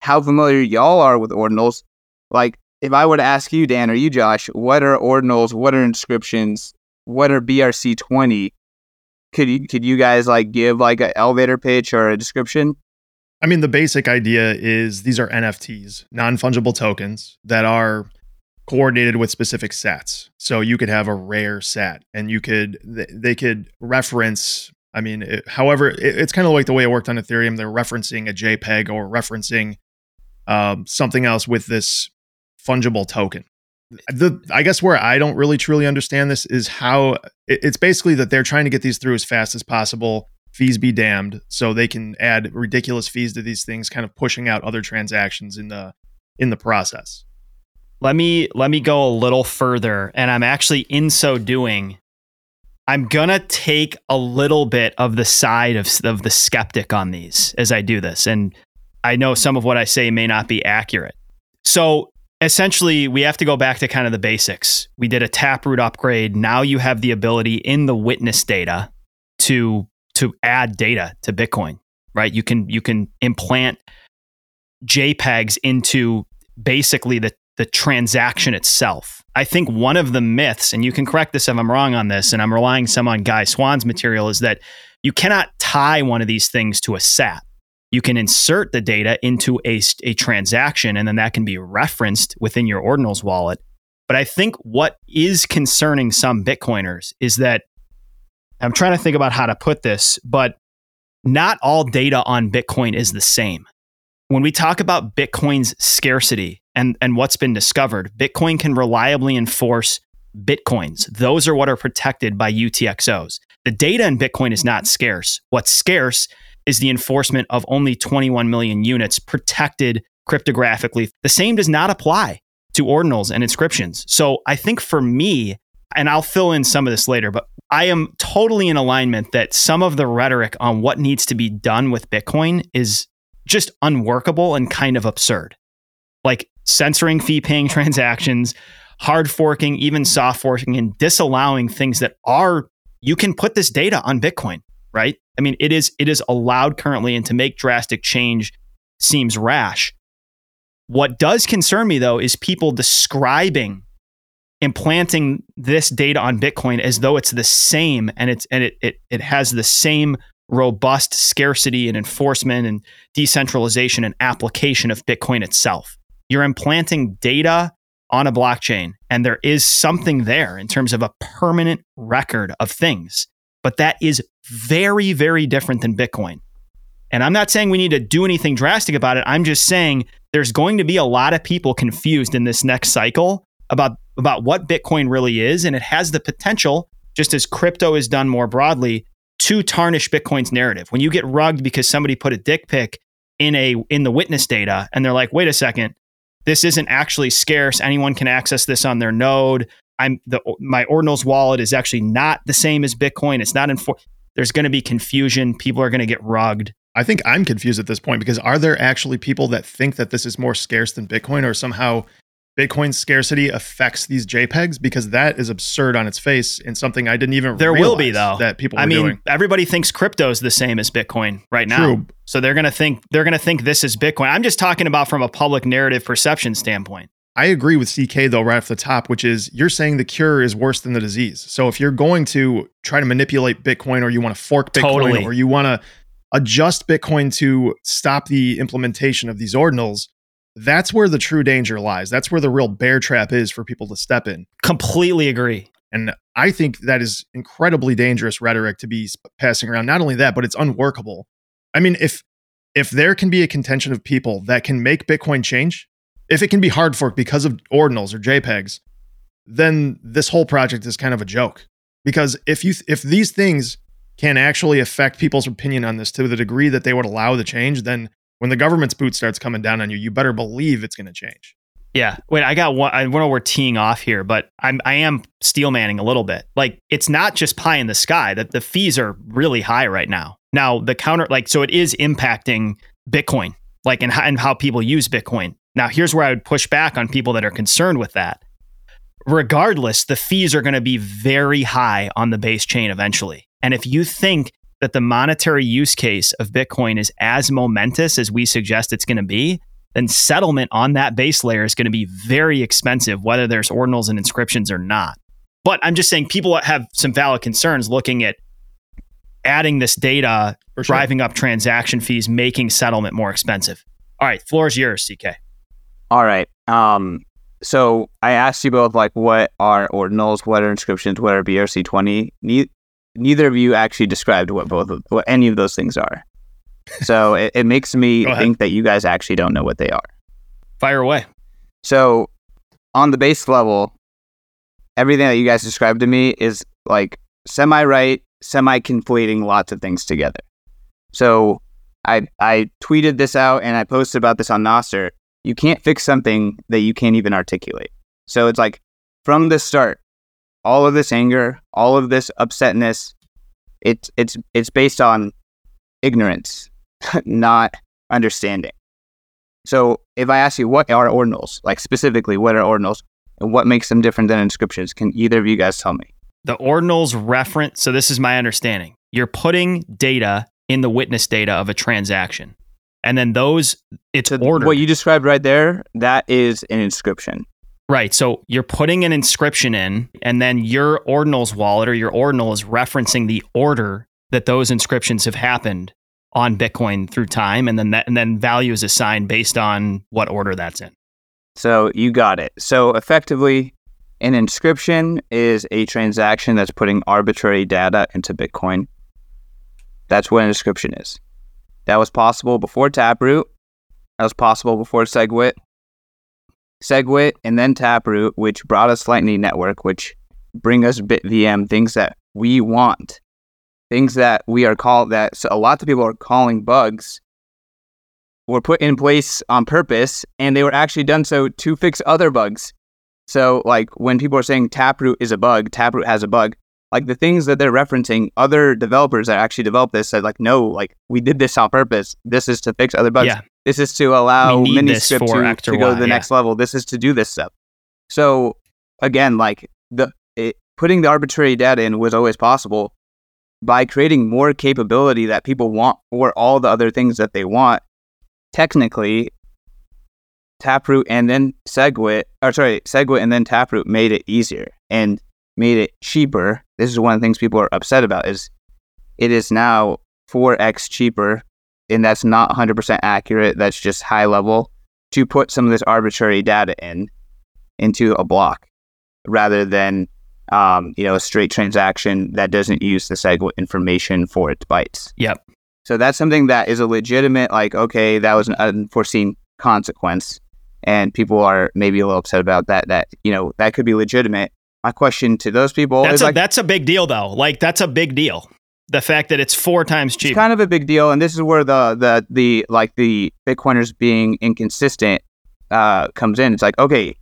how familiar y'all are with ordinals. Like if I were to ask you, Dan, or you, Josh, what are ordinals? What are inscriptions? What are BRC twenty? Could you could you guys like give like an elevator pitch or a description? I mean, the basic idea is these are NFTs, non fungible tokens that are coordinated with specific sets. So you could have a rare set and you could, they could reference, I mean, it, however, it, it's kind of like the way it worked on Ethereum. They're referencing a JPEG or referencing um, something else with this fungible token. The, I guess where I don't really truly understand this is how it, it's basically that they're trying to get these through as fast as possible fees be damned. So they can add ridiculous fees to these things kind of pushing out other transactions in the in the process. Let me let me go a little further and i'm actually in so doing i'm gonna take a little bit of the side of, of the skeptic on these as i do this and i know some of what i say may not be accurate. So essentially we have to go back to kind of the basics. We did a taproot upgrade. Now you have the ability in the witness data to to add data to Bitcoin, right? You can you can implant JPEGs into basically the the transaction itself. I think one of the myths, and you can correct this if I'm wrong on this, and I'm relying some on Guy Swan's material, is that you cannot tie one of these things to a SAT. You can insert the data into a, a transaction, and then that can be referenced within your Ordinals wallet. But I think what is concerning some Bitcoiners is that I'm trying to think about how to put this, but not all data on Bitcoin is the same. When we talk about Bitcoin's scarcity and, and what's been discovered, Bitcoin can reliably enforce Bitcoins. Those are what are protected by UTXOs. The data in Bitcoin is not scarce. What's scarce is the enforcement of only 21 million units protected cryptographically. The same does not apply to ordinals and inscriptions. So I think for me, and I'll fill in some of this later, but I am totally in alignment that some of the rhetoric on what needs to be done with Bitcoin is just unworkable and kind of absurd. Like censoring fee paying transactions, hard forking, even soft forking, and disallowing things that are, you can put this data on Bitcoin, right? I mean, it is it is allowed currently, and to make drastic change seems rash. What does concern me though is people describing implanting this data on Bitcoin as though it's the same and it's and it it, it has the same robust scarcity and enforcement and decentralization and application of Bitcoin itself. You're implanting data on a blockchain, and there is something there in terms of a permanent record of things. But that is very, very different than Bitcoin. And I'm not saying we need to do anything drastic about it. I'm just saying there's going to be a lot of people confused in this next cycle about, about what Bitcoin really is. And it has the potential, just as crypto is done more broadly, to tarnish Bitcoin's narrative. When you get rugged because somebody put a dick pic in a in the witness data and they're like, wait a second, this isn't actually scarce. Anyone can access this on their node. I'm the my Ordinals wallet is actually not the same as Bitcoin. It's not in for there's going to be confusion. People are going to get rugged. I think I'm confused at this point because are there actually people that think that this is more scarce than Bitcoin or somehow Bitcoin scarcity affects these JPEGs because that is absurd on its face and something I didn't even. There will be though that people. I mean, doing. everybody thinks crypto is the same as Bitcoin right now. True. So they're gonna think they're gonna think this is Bitcoin. I'm just talking about from a public narrative perception standpoint. I agree with CK though, right off the top, which is you're saying the cure is worse than the disease. So if you're going to try to manipulate Bitcoin or you want to fork Bitcoin Totally. or you want to adjust Bitcoin to stop the implementation of these ordinals, that's where the true danger lies. That's where the real bear trap is for people to step in. Completely agree. And I think that is incredibly dangerous rhetoric to be passing around. Not only that, but it's unworkable. I mean, if if there can be a contention of people that can make Bitcoin change, if it can be hard forked because of ordinals or JPEGs, then this whole project is kind of a joke. Because if you if these things can actually affect people's opinion on this to the degree that they would allow the change, then when the government's boot starts coming down on you, you better believe it's going to change. Yeah. Wait, I got one. I know we're teeing off here, but I'm I am steel manning a little bit. Like it's not just pie in the sky. That the fees are really high right now. Now the counter, like, so it is impacting Bitcoin, like, and how, and how people use Bitcoin. Now here's where I would push back on people that are concerned with that. Regardless, the fees are going to be very high on the base chain eventually. And if you think that the monetary use case of Bitcoin is as momentous as we suggest it's going to be, then settlement on that base layer is going to be very expensive, whether there's ordinals and inscriptions or not. But I'm just saying people have some valid concerns looking at adding this data, sure. driving up transaction fees, making settlement more expensive. All right, floor is yours, CK. All right. Um, so I asked you both like what are ordinals, what are inscriptions, what are BRC twenty. Ne- neither of you actually described what both of what any of those things are. So it, it makes me think that you guys actually don't know what they are. Fire away. So on the base level, everything that you guys described to me is like semi right, semi conflating lots of things together. So I I tweeted this out and I posted about this on Nostr. You can't fix something that you can't even articulate. So it's like from the start, all of this anger, all of this upsetness, it's it's it's based on ignorance, not understanding. So if I ask you what are ordinals, like specifically what are ordinals and what makes them different than inscriptions, can either of you guys tell me? The ordinals reference, so this is my understanding. You're putting data in the witness data of a transaction. And then those, it's So ordered. what you described right there, that is an inscription. Right. So you're putting an inscription in, and then your ordinals wallet or your ordinal is referencing the order that those inscriptions have happened on Bitcoin through time, and then that, and then value is assigned based on what order that's in. So you got it. So effectively, an inscription is a transaction that's putting arbitrary data into Bitcoin. That's what an inscription is. That was possible before Taproot. That was possible before SegWit. SegWit and then Taproot, which brought us Lightning Network, which bring us BitVM, things that we want, things that we are called that so a lot of people are calling bugs were put in place on purpose and they were actually done so to fix other bugs. So, like when people are saying Taproot is a bug, Taproot has a bug, like the things that they're referencing, other developers that actually developed this said, like, no, like we did this on purpose. This is to fix other bugs. Yeah. This is to allow Miniscript to, to go to the yeah. next level. This is to do this stuff. So, again, like the it, putting the arbitrary data in was always possible by creating more capability that people want for all the other things that they want. Technically, Taproot and then Segwit, or sorry, Segwit and then Taproot made it easier and made it cheaper. This is one of the things people are upset about is it is now 4x cheaper and that's not 100% accurate. That's just high level to put some of this arbitrary data in into a block rather than um, you know a straight transaction that doesn't use the SegWit information for its bytes. Yep. So that's something that is a legitimate like okay that was an unforeseen consequence and people are maybe a little upset about that that you know that could be legitimate. My question to those people That's is a like that's a big deal though. Like that's a big deal. The fact that it's four times cheaper. it's kind of a big deal and this is where the the the like the bitcoiners being inconsistent uh comes in it's like okay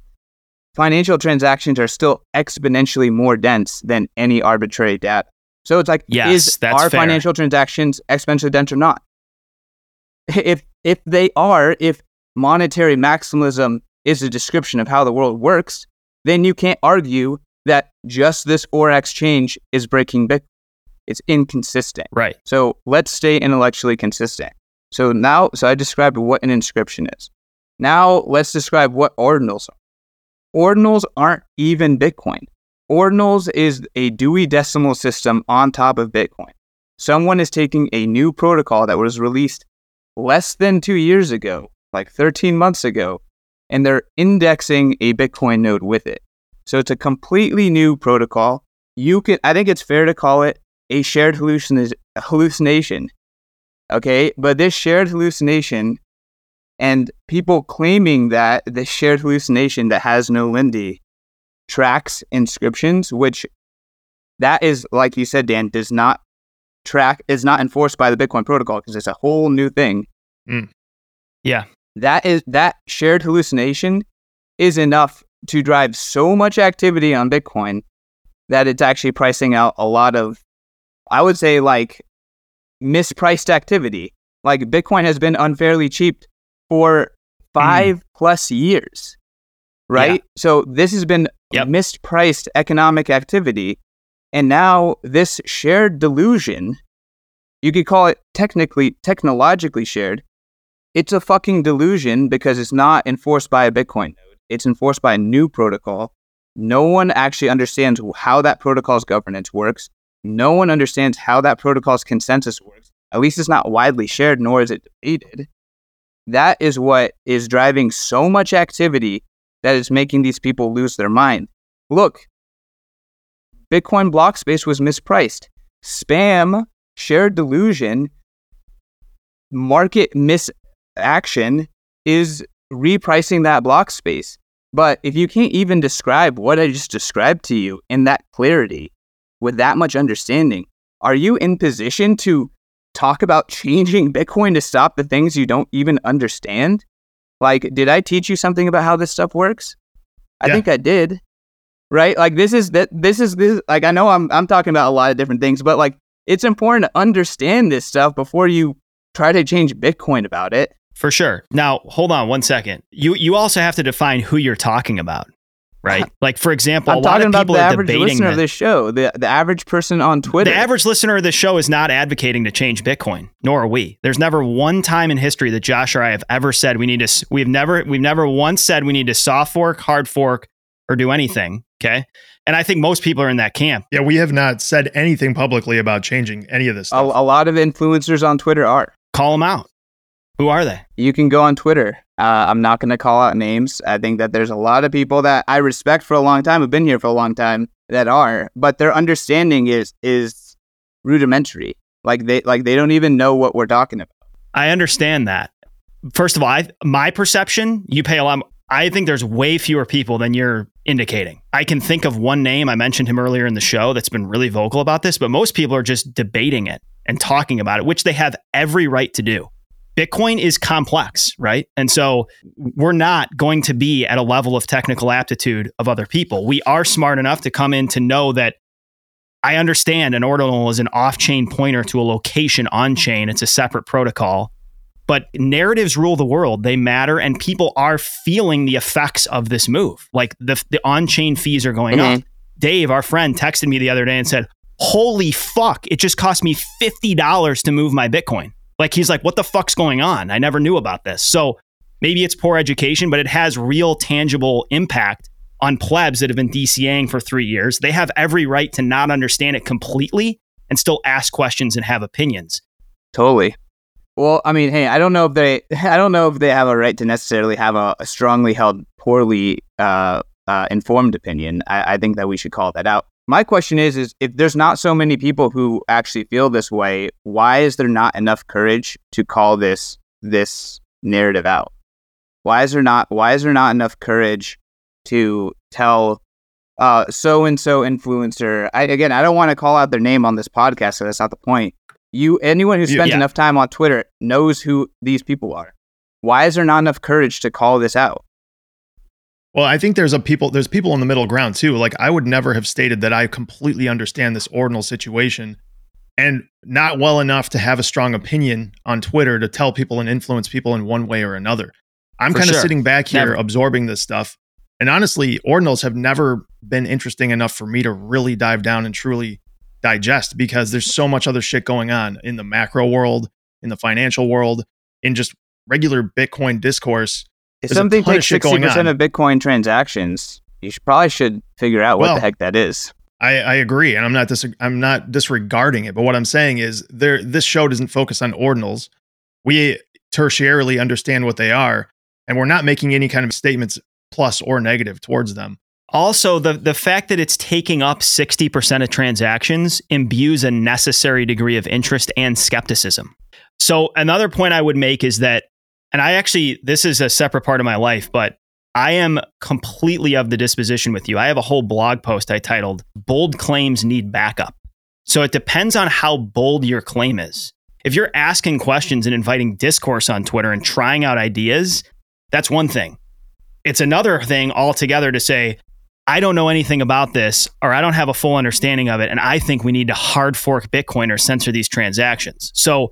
financial transactions are still exponentially more dense than any arbitrary data so it's like Yes, is that's are fair. financial transactions exponentially dense or not if if they are if monetary maximalism is a description of how the world works then you can't argue that just this 4x change is breaking bitcoin it's inconsistent right. so let's stay intellectually consistent. So now, so I described what an inscription is. Now let's describe what ordinals are. Ordinals aren't even Bitcoin. Ordinals is a Dewey Decimal System on top of Bitcoin. Someone is taking a new protocol that was released less than two years ago, like 13 months ago, and they're indexing a Bitcoin node with it. So it's a completely new protocol. You can, I think it's fair to call it a shared hallucina- hallucination. Okay, but this shared hallucination and people claiming that this shared hallucination that has no Lindy tracks inscriptions, which that is, like you said, Dan, does not track, is not enforced by the Bitcoin protocol because it's a whole new thing. Mm. Yeah. That is that shared hallucination is enough to drive so much activity on Bitcoin that it's actually pricing out a lot of, I would say, like mispriced activity. Like Bitcoin has been unfairly cheap for mm. five plus years, right? So this has been Yep. mispriced economic activity. And now this shared delusion, you could call it technically, technologically shared. It's a fucking delusion because it's not enforced by a Bitcoin node. It's enforced by a new protocol. No one actually understands how that protocol's governance works. No one understands how that protocol's consensus works. At least it's not widely shared, nor is it debated. That is what is driving so much activity that is making these people lose their mind. Look, Bitcoin block space was mispriced. Spam, shared delusion, market misaction is repricing that block space. But if you can't even describe what I just described to you in that clarity, with that much understanding, are you in position to talk about changing Bitcoin to stop the things you don't even understand? Like, did I teach you something about how this stuff works? I Yeah. think I did. Right? Like this is that this is this like I know I'm I'm talking about a lot of different things, but like it's important to understand this stuff before you try to change Bitcoin about it. For sure. Now, hold on one second. You you also have to define who you're talking about, right? Like for example, I'm a lot of about people the are average debating listener of this show, the the average person on Twitter. The average listener of this show is not advocating to change Bitcoin, nor are we. There's never one time in history that Josh or I have ever said we need to. We've never we've never once said we need to soft fork, hard fork, or do anything. Okay, and I think most people are in that camp. Yeah, we have not said anything publicly about changing any of this a, a lot of influencers on Twitter are. Call them out. Who are they? You can go on Twitter. Uh, I'm not going to call out names. I think that there's a lot of people that I respect for a long time, have been here for a long time, that are, but their understanding is is rudimentary. Like they like they don't even know what we're talking about. I understand that. First of all, I, my perception, you pay a lot. I think there's way fewer people than you're indicating. I can think of one name. I mentioned him earlier in the show that's been really vocal about this, but most people are just debating it and talking about it, which they have every right to do. Bitcoin is complex, right? And so we're not going to be at a level of technical aptitude of other people. We are smart enough to come in to know that I understand an ordinal is an off chain pointer to a location on chain, it's a separate protocol. But narratives rule the world. They matter, and people are feeling the effects of this move. Like the, the on chain fees are going mm-hmm. up. Dave, our friend, texted me the other day and said, Holy fuck, it just cost me $50 to move my Bitcoin. Like he's like, what the fuck's going on? I never knew about this. So maybe it's poor education, but it has real tangible impact on plebs that have been DCAing for three years. They have every right to not understand it completely and still ask questions and have opinions. Totally. Well, I mean, hey, I don't know if they, I don't know if they have a right to necessarily have a, a strongly held, poorly uh, uh, informed opinion. I, I think that we should call that out my question is is if there's not so many people who actually feel this way why is there not enough courage to call this this narrative out? Why is there not why is there not enough courage to tell uh so and so influencer I, again i don't want to call out their name on this podcast so that's not the point. You anyone who spends yeah. enough time on twitter knows who these people are. Why is there not enough courage to call this out well, I think there's a people there's people in the middle ground too. Like I would never have stated that I completely understand this ordinal situation and not well enough to have a strong opinion on Twitter to tell people and influence people in one way or another. I'm kind of sure. sitting back here never. absorbing this stuff. And honestly, ordinals have never been interesting enough for me to really dive down and truly digest because there's so much other shit going on in the macro world, in the financial world, in just regular Bitcoin discourse if something takes sixty percent of Bitcoin transactions, you should, probably should figure out what well, the heck that is. I, I agree, and I'm not dis- I'm not disregarding it. But what I'm saying is, there this show doesn't focus on ordinals. We tertiarily understand what they are, and we're not making any kind of statements plus or negative towards them. Also, the the fact that it's taking up 60% of transactions imbues a necessary degree of interest and skepticism. So another point I would make is that and I actually, this is a separate part of my life, but I am completely of the disposition with you. I have a whole blog post I titled Bold Claims Need Backup. So it depends on how bold your claim is. If you're asking questions and inviting discourse on Twitter and trying out ideas, that's one thing. It's another thing altogether to say, I don't know anything about this, or I don't have a full understanding of it, and I think we need to hard fork Bitcoin or censor these transactions. So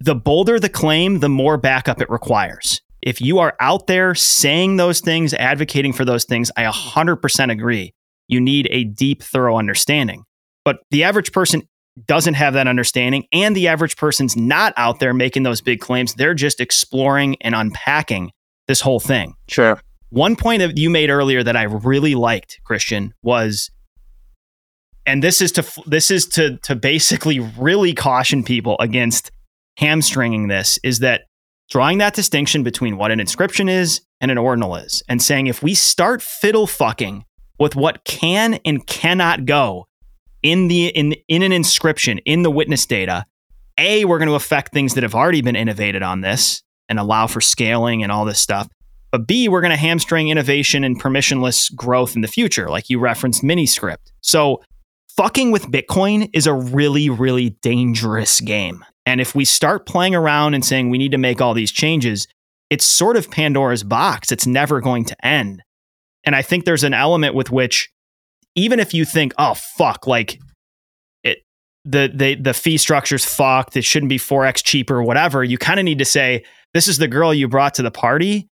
the bolder the claim, the more backup it requires. If you are out there saying those things, advocating for those things, I 100% agree. You need a deep, thorough understanding. But the average person doesn't have that understanding, and the average person's not out there making those big claims. They're just exploring and unpacking this whole thing. Sure. One point that you made earlier that I really liked, Christian, was and this is to this is to to basically really caution people against hamstringing this is that drawing that distinction between what an inscription is and an ordinal is, and saying if we start fiddle fucking with what can and cannot go in the in in an inscription in the witness data, a we're going to affect things that have already been innovated on this and allow for scaling and all this stuff. But B, we're going to hamstring innovation and permissionless growth in the future, like you referenced Miniscript. So fucking with Bitcoin is a really, really dangerous game. And if we start playing around and saying we need to make all these changes, it's sort of Pandora's box. It's never going to end. And I think there's an element with which, even if you think, oh, fuck, like it, the, the, the fee structure's fucked, it shouldn't be 4x cheaper, whatever, you kind of need to say, this is the girl you brought to the party.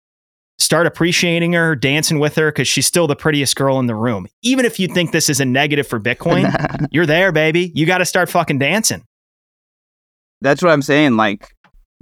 Start appreciating her, dancing with her, because she's still the prettiest girl in the room. Even if you think this is a negative for Bitcoin, you're there, baby. You got to start fucking dancing that's what I'm saying. Like,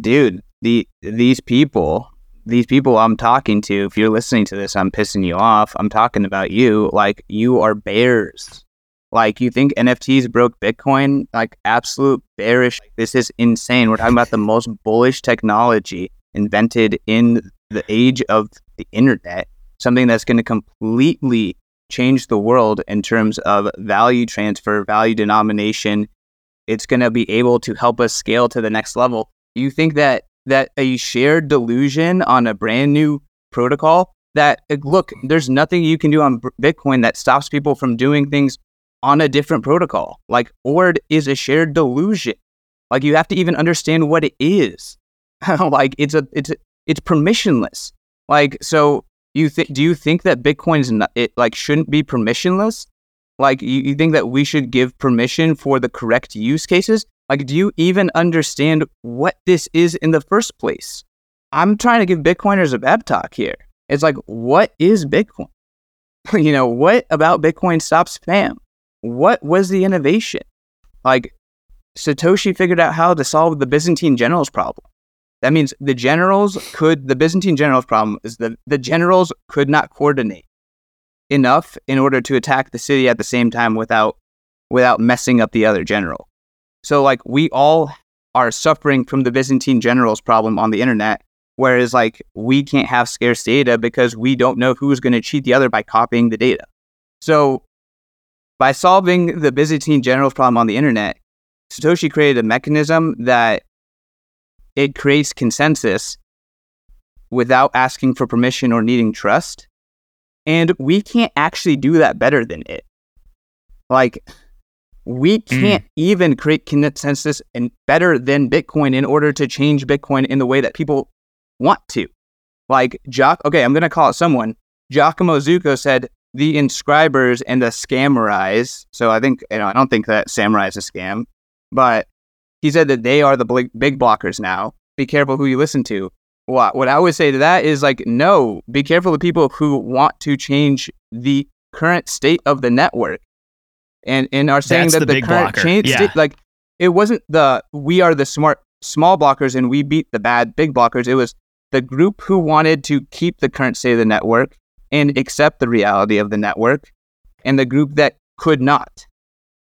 dude, the these people, these people I'm talking to, if you're listening to this, I'm pissing you off. I'm talking about you. Like, you are bears. Like, you think NFTs broke Bitcoin? Like, absolute bearish. This is insane. We're talking about the most bullish technology invented in the age of the internet. Something that's going to completely change the world in terms of value transfer, value denomination, it's going to be able to help us scale to the next level. You think that that a shared delusion on a brand new protocol that eh, look, there's nothing you can do on Bitcoin that stops people from doing things on a different protocol. Like ORD is a shared delusion. Like you have to even understand what it is. like it's a it's a, it's permissionless. Like so you think do you think that Bitcoin is not it like shouldn't be permissionless? Like you, you think that we should give permission for the correct use cases? Like do you even understand what this is in the first place? I'm trying to give Bitcoiners a pep talk here. It's like what is Bitcoin? you know, what about Bitcoin stops spam? What was the innovation? Like Satoshi figured out how to solve the Byzantine generals problem. That means the generals could, the Byzantine generals problem is that the generals could not coordinate enough in order to attack the city at the same time without, without messing up the other general. So, like, we all are suffering from the Byzantine generals problem on the internet, whereas, like, we can't have scarce data because we don't know who's going to cheat the other by copying the data. So, by solving the Byzantine generals problem on the internet, Satoshi created a mechanism that it creates consensus without asking for permission or needing trust. And we can't actually do that better than it. Like, we hmm. can't mm. even create consensus and better than Bitcoin in order to change Bitcoin in the way that people want to. Like, Jock, okay, I'm going to call it someone. Giacomo Zucco said the inscribers and the scammerize. So I think, you know, I don't think that samurai is a scam, but he said that they are the big blockers now. Be careful who you listen to. What what I would say to that is like, no, be careful of people who want to change the current state of the network, and and are saying That's that the, the current change, yeah. state, like it wasn't the we are the smart small blockers and we beat the bad big blockers. It was the group who wanted to keep the current state of the network and accept the reality of the network, and the group that could not.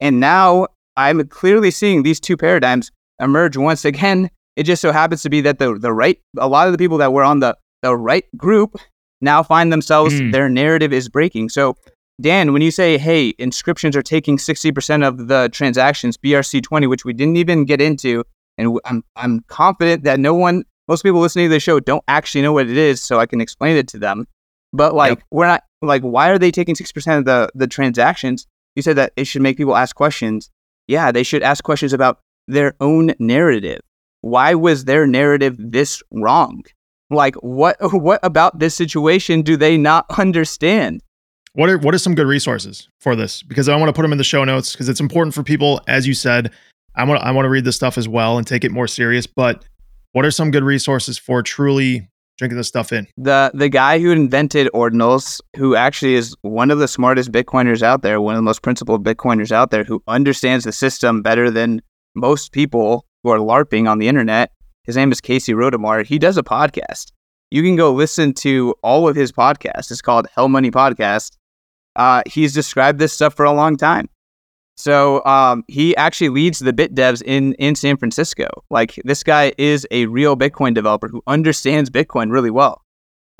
And now I'm clearly seeing these two paradigms emerge once again. It just so happens to be that the, the right, a lot of the people that were on the, the right group now find themselves, mm. their narrative is breaking. So, Dan, when you say, hey, inscriptions are taking 60% of the transactions, BRC20, which we didn't even get into, and I'm, I'm confident that no one, most people listening to the show don't actually know what it is, so I can explain it to them. But like, yep. we're not, like, why are they taking 60% of the, the transactions? You said that it should make people ask questions yeah, they should ask questions about their own narrative. Why was their narrative this wrong? Like what what about this situation do they not understand? What are what are some good resources for this? Because I want to put them in the show notes because it's important for people as you said. I want I want to read this stuff as well and take it more serious, but what are some good resources for truly drinking this stuff in. The the guy who invented ordinals, who actually is one of the smartest Bitcoiners out there, one of the most principled Bitcoiners out there, who understands the system better than most people who are LARPing on the internet. His name is Casey Rodarmor. He does a podcast. You can go listen to all of his podcasts. It's called Hell Money Podcast. Uh, he's described this stuff for a long time. So um, he actually leads the bit devs in in San Francisco. Like this guy is a real Bitcoin developer who understands Bitcoin really well.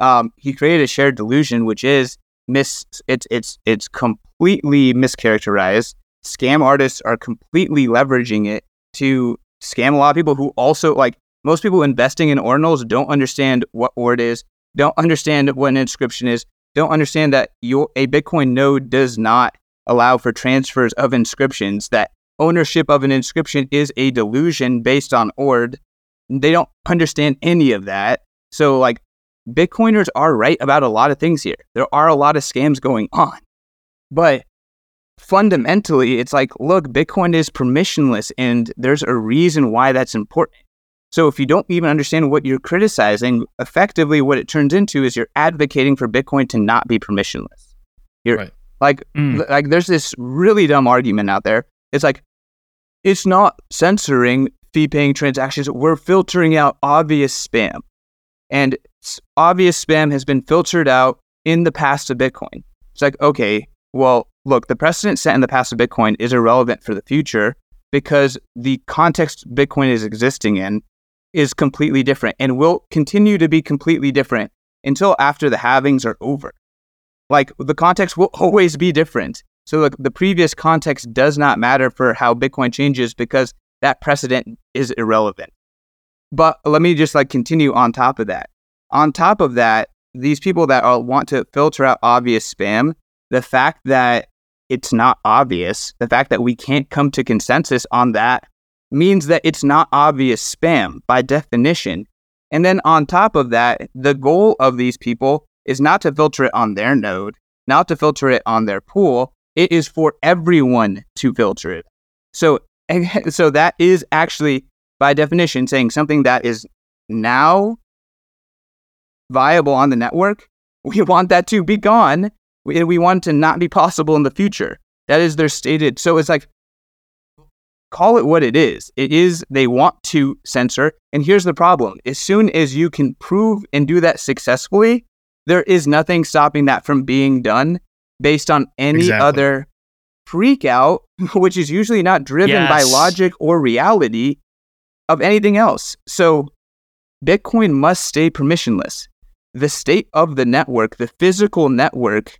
Um, he created a shared delusion, which is mis it's it's it's completely mischaracterized. Scam artists are completely leveraging it to scam a lot of people who also like most people investing in ordinals don't understand what ord is, don't understand what an inscription is, don't understand that your a Bitcoin node does not allow for transfers of inscriptions, that ownership of an inscription is a delusion based on ORD. They don't understand any of that. So, like, Bitcoiners are right about a lot of things here. There are a lot of scams going on. But fundamentally, it's like, look, Bitcoin is permissionless, and there's a reason why that's important. So, if you don't even understand what you're criticizing, effectively what it turns into is you're advocating for Bitcoin to not be permissionless. You're right. Like, mm. like there's this really dumb argument out there. It's like, it's not censoring fee paying transactions. We're filtering out obvious spam. And obvious spam has been filtered out in the past of Bitcoin. It's like, okay, well, look, the precedent set in the past of Bitcoin is irrelevant for the future because the context Bitcoin is existing in is completely different and will continue to be completely different until after the halvings are over. Like the context will always be different. So like the previous context does not matter for how Bitcoin changes because that precedent is irrelevant. But let me just like continue on top of that. On top of that, these people that are, want to filter out obvious spam, the fact that it's not obvious, the fact that we can't come to consensus on that means that it's not obvious spam by definition. And then on top of that, the goal of these people is not to filter it on their node, not to filter it on their pool. It is for everyone to filter it. So, so that is actually by definition saying something that is now viable on the network. We want that to be gone. We, we want to not be possible in the future. That is their stated. So it's like, call it what it is. It is they want to censor. And here's the problem as soon as you can prove and do that successfully, there is nothing stopping that from being done based on any exactly. other freak out, which is usually not driven yes. by logic or reality of anything else. So Bitcoin must stay permissionless. The state of the network, the physical network,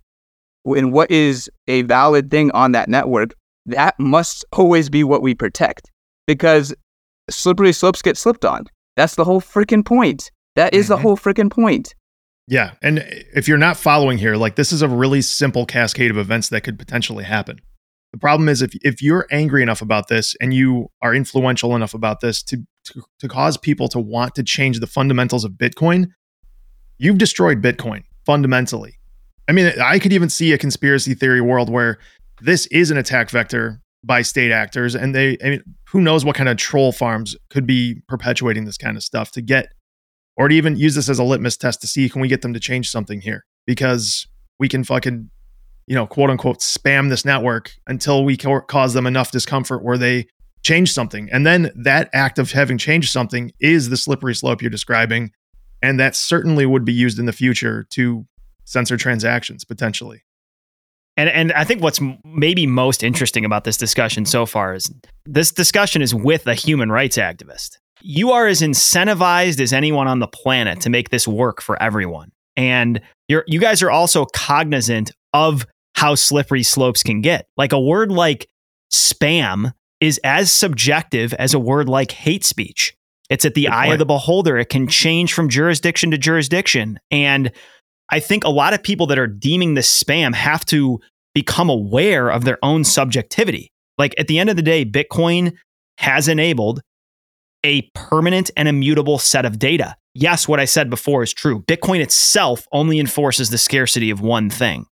and what is a valid thing on that network, that must always be what we protect because slippery slopes get slipped on. That's the whole freaking point. That is mm-hmm. the whole freaking point. Yeah. And if you're not following here, like this is a really simple cascade of events that could potentially happen. The problem is if if you're angry enough about this and you are influential enough about this to, to, to cause people to want to change the fundamentals of Bitcoin, you've destroyed Bitcoin fundamentally. I mean, I could even see a conspiracy theory world where this is an attack vector by state actors, and they, I mean, who knows what kind of troll farms could be perpetuating this kind of stuff to get, or to even use this as a litmus test to see can we get them to change something here because we can fucking you know, quote unquote, spam this network until we cause them enough discomfort where they change something. And then that act of having changed something is the slippery slope you're describing. And that certainly would be used in the future to censor transactions potentially. And and I think what's maybe most interesting about this discussion so far is this discussion is with a human rights activist. You are as incentivized as anyone on the planet to make this work for everyone. And you're you guys are also cognizant of how slippery slopes can get. Like a word like spam is as subjective as a word like hate speech. It's at the Good eye point. of the beholder. It can change from jurisdiction to jurisdiction. And I think a lot of people that are deeming this spam have to become aware of their own subjectivity. Like at the end of the day, Bitcoin has enabled a permanent and immutable set of data. Yes, what I said before is true. Bitcoin itself only enforces the scarcity of one thing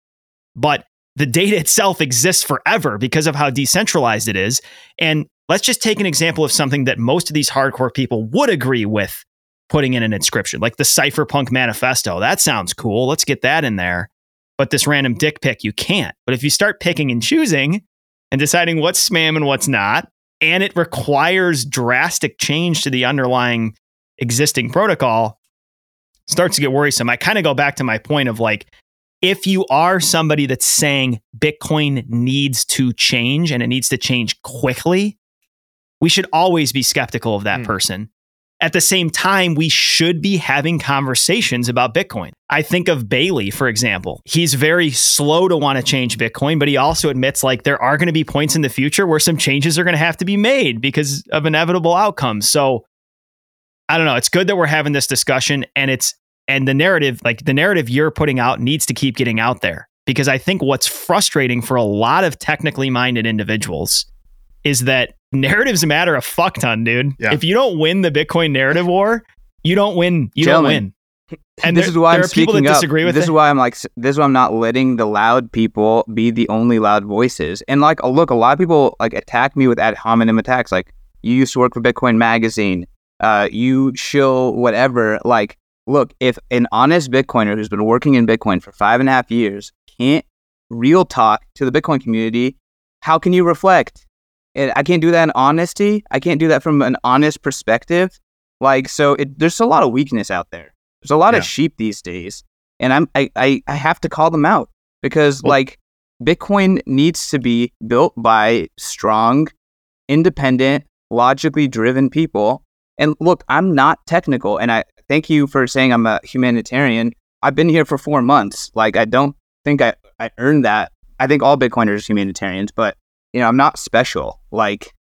but the data itself exists forever because of how decentralized it is. And let's just take an example of something that most of these hardcore people would agree with putting in an inscription, like the Cypherpunk Manifesto. That sounds cool. Let's get that in there. But this random dick pic, you can't. But if you start picking and choosing and deciding what's spam and what's not, and it requires drastic change to the underlying existing protocol, starts to get worrisome. I kind of go back to my point of like, if you are somebody that's saying Bitcoin needs to change and it needs to change quickly, we should always be skeptical of that mm. person. At the same time, we should be having conversations about Bitcoin. I think of Bailey, for example. He's very slow to want to change Bitcoin, but he also admits like there are going to be points in the future where some changes are going to have to be made because of inevitable outcomes. So I don't know. It's good that we're having this discussion and it's and the narrative like the narrative you're putting out needs to keep getting out there because i think what's frustrating for a lot of technically minded individuals is that narrative's matter a fuck ton dude yeah. if you don't win the bitcoin narrative war you don't win you Gentlemen, don't win and this there, is why I'm speaking up. This it. is why I'm like, this is why I'm not letting the loud people be the only loud voices. And like, look, a lot of people like attack me with ad hominem attacks. Like, you used to work for Bitcoin Magazine. Uh, you shill whatever. Like, look, if an honest Bitcoiner who's been working in Bitcoin for five and a half years can't real talk to the Bitcoin community, how can you reflect? And I can't do that in honesty. I can't do that from an honest perspective. Like, so it, there's a lot of weakness out there. There's a lot yeah. of sheep these days. And I'm, I, I, I have to call them out because, well, like, Bitcoin needs to be built by strong, independent, logically driven people. And look, I'm not technical, and I thank you for saying I'm a humanitarian. I've been here for four months. Like, I don't think I, I earned that. I think all Bitcoiners are humanitarians, but, you know, I'm not special. Like,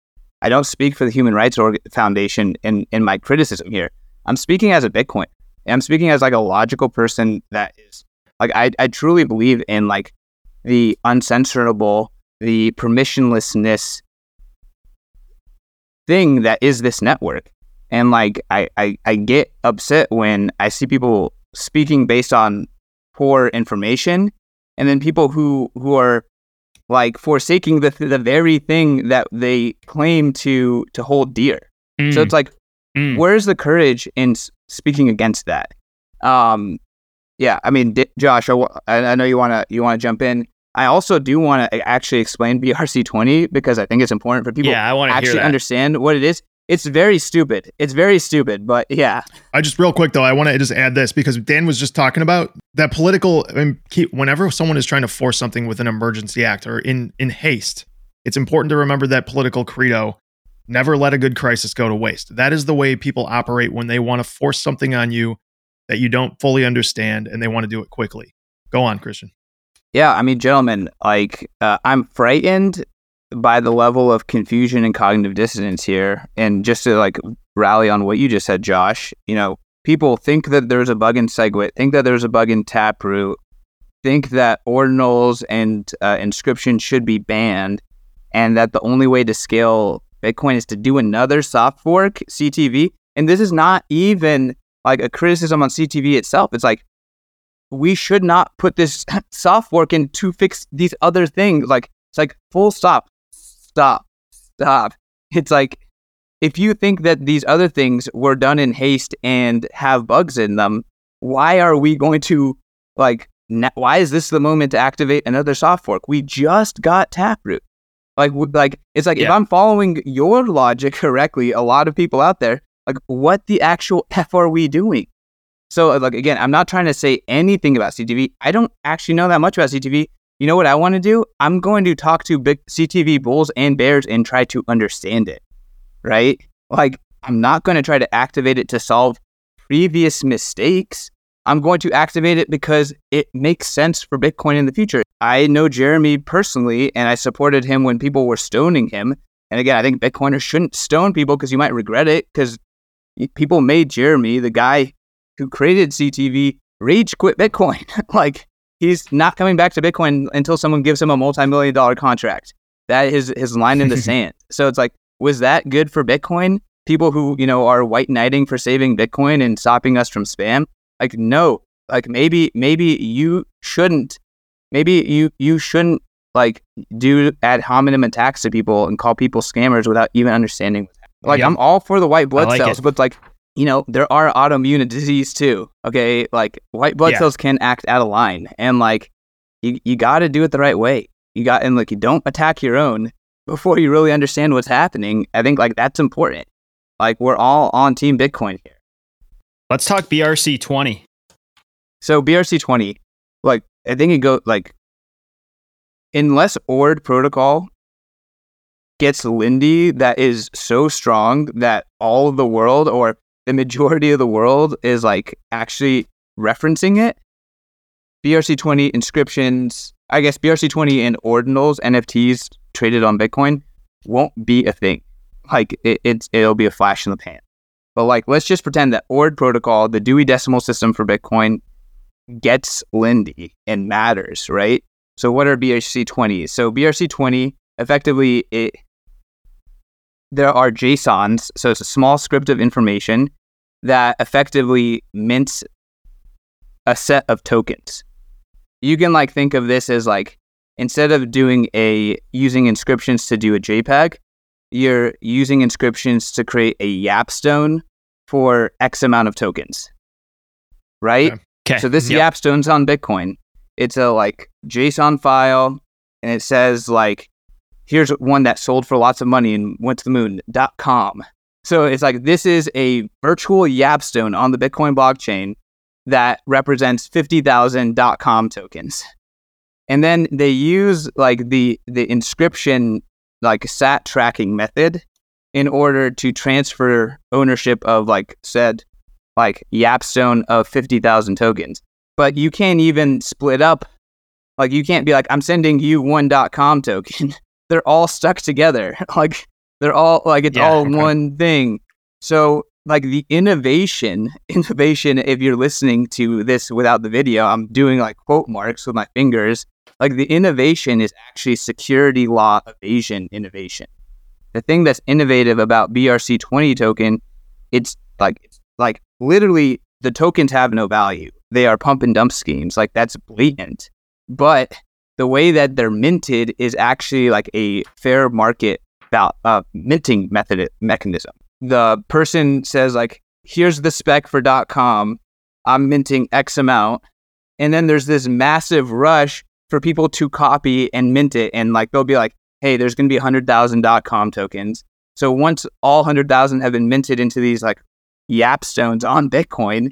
I don't speak for the Human Rights Foundation in, in my criticism here. I'm speaking as a Bitcoin. I'm speaking as like a logical person that is like I, I truly believe in like the uncensorable, the permissionlessness thing that is this network. And like I, I, I get upset when I see people speaking based on poor information and then people who who are like forsaking the the very thing that they claim to to hold dear. Mm. So it's like mm. where's the courage in speaking against that? Um yeah, I mean D- Josh, I, I know you want to you want to jump in. I also do want to actually explain BRC20 because I think it's important for people yeah, I want to actually understand what it is. It's very stupid. It's very stupid, but yeah. I just real quick though, I want to just add this because Dan was just talking about that political. I mean, whenever someone is trying to force something with an emergency act or in in haste, it's important to remember that political credo: never let a good crisis go to waste. That is the way people operate when they want to force something on you that you don't fully understand and they want to do it quickly. Go on, Christian. Yeah, I mean, gentlemen, like uh, I'm frightened by the level of confusion and cognitive dissonance here. And just to like rally on what you just said, Josh, you know, people think that there's a bug in SegWit, think that there's a bug in Taproot, think that ordinals and uh, inscription should be banned, and that the only way to scale Bitcoin is to do another soft fork, CTV. And this is not even like a criticism on CTV itself. It's like we should not put this soft fork in to fix these other things. Like it's like full stop stop, stop. It's like if you think that these other things were done in haste and have bugs in them, why are we going to like? why is this the moment to activate another soft fork? We just got Taproot. Like, like it's like yeah. if I'm following your logic correctly, a lot of people out there, like, what the actual f are we doing? So, uh, like again, I'm not trying to say anything about CTV. I don't actually know that much about CTV you know what I want to do? I'm going to talk to big CTV bulls and bears and try to understand it. Right? Like, I'm not going to try to activate it to solve previous mistakes. I'm going to activate it because it makes sense for Bitcoin in the future. I know Jeremy personally, and I supported him when people were stoning him. And again, I think Bitcoiners shouldn't stone people because you might regret it because people made Jeremy, the guy who created CTV, rage quit Bitcoin. like, he's not coming back to Bitcoin until someone gives him a multi-million dollar contract. That is his line in the sand. So it's like, was that good for Bitcoin? People who, you know, are white knighting for saving Bitcoin and stopping us from spam? Like, no. Like maybe maybe you shouldn't maybe you you shouldn't like do ad hominem attacks to people and call people scammers without even understanding like yeah. I'm all for the white blood like cells, it. but like you know, there are autoimmune disease too. Okay. Like white blood yeah. cells can act out of line. And like you, you got to do it the right way. You got, and like you don't attack your own before you really understand what's happening. I think like that's important. Like we're all on team Bitcoin here. Let's talk BRC 20. So BRC 20, like I think it go like unless ORD protocol gets Lindy that is so strong that all of the world or the majority of the world is like actually referencing it. BRC20 inscriptions, I guess BRC20 and ordinals, NFTs traded on Bitcoin won't be a thing. Like it, it's it'll be a flash in the pan. But like let's just pretend that ORD protocol, the Dewey Decimal System for Bitcoin, gets Lindy and matters, right? So what are BRC20s? So BRC20 effectively it there are JSONs, so it's a small script of information that effectively mints a set of tokens. You can like think of this as like instead of doing a using inscriptions to do a JPEG, you're using inscriptions to create a Yapstone for X amount of tokens. Right? Okay. So this yep. Yapstone's on Bitcoin. It's a like JSON file and it says like here's one that sold for lots of money and went to the moon dot com. So it's like this is a virtual Yapstone on the Bitcoin blockchain that represents 50,000 dot com tokens. And then they use like the the inscription like sat tracking method in order to transfer ownership of like said like Yapstone of 50,000 tokens. But you can't even split up like you can't be like I'm sending you one com token. they're all stuck together. like they're all like it's yeah, all okay. one thing. So like the innovation, innovation. If you're listening to this without the video, I'm doing like quote marks with my fingers. Like the innovation is actually security law evasion innovation. The thing that's innovative about BRC20 token it's like it's like literally the tokens have no value. They are pump and dump schemes. Like that's blatant. But the way that they're minted is actually like a fair market val- uh, minting method mechanism. The person says like, "Here's the spec for .com. I'm minting X amount," and then there's this massive rush for people to copy and mint it, and like they'll be like, "Hey, there's going to be hundred thousand .com tokens." So once all hundred thousand have been minted into these like Yap stones on Bitcoin,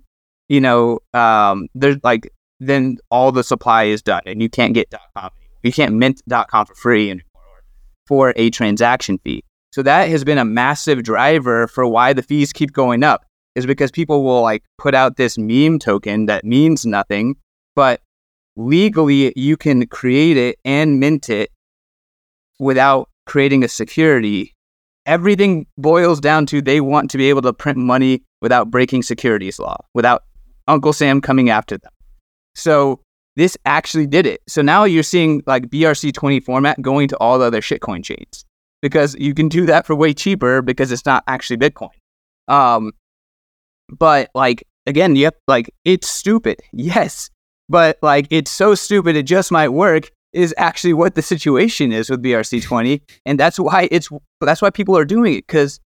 you know, um, there's like then all the supply is done, and you can't get .com. You can't mint .com for free anymore for a transaction fee. So that has been a massive driver for why the fees keep going up. Is because people will like put out this meme token that means nothing, but legally you can create it and mint it without creating a security everything boils down to they want to be able to print money without breaking securities law, without Uncle Sam coming after them. So this actually did it. So now you're seeing like BRC20 format going to all the other shitcoin chains because you can do that for way cheaper because it's not actually Bitcoin. Um, but like again, yep, like it's stupid, yes, but like it's so stupid it just might work is actually what the situation is with BRC20, and that's why it's that's why people are doing it because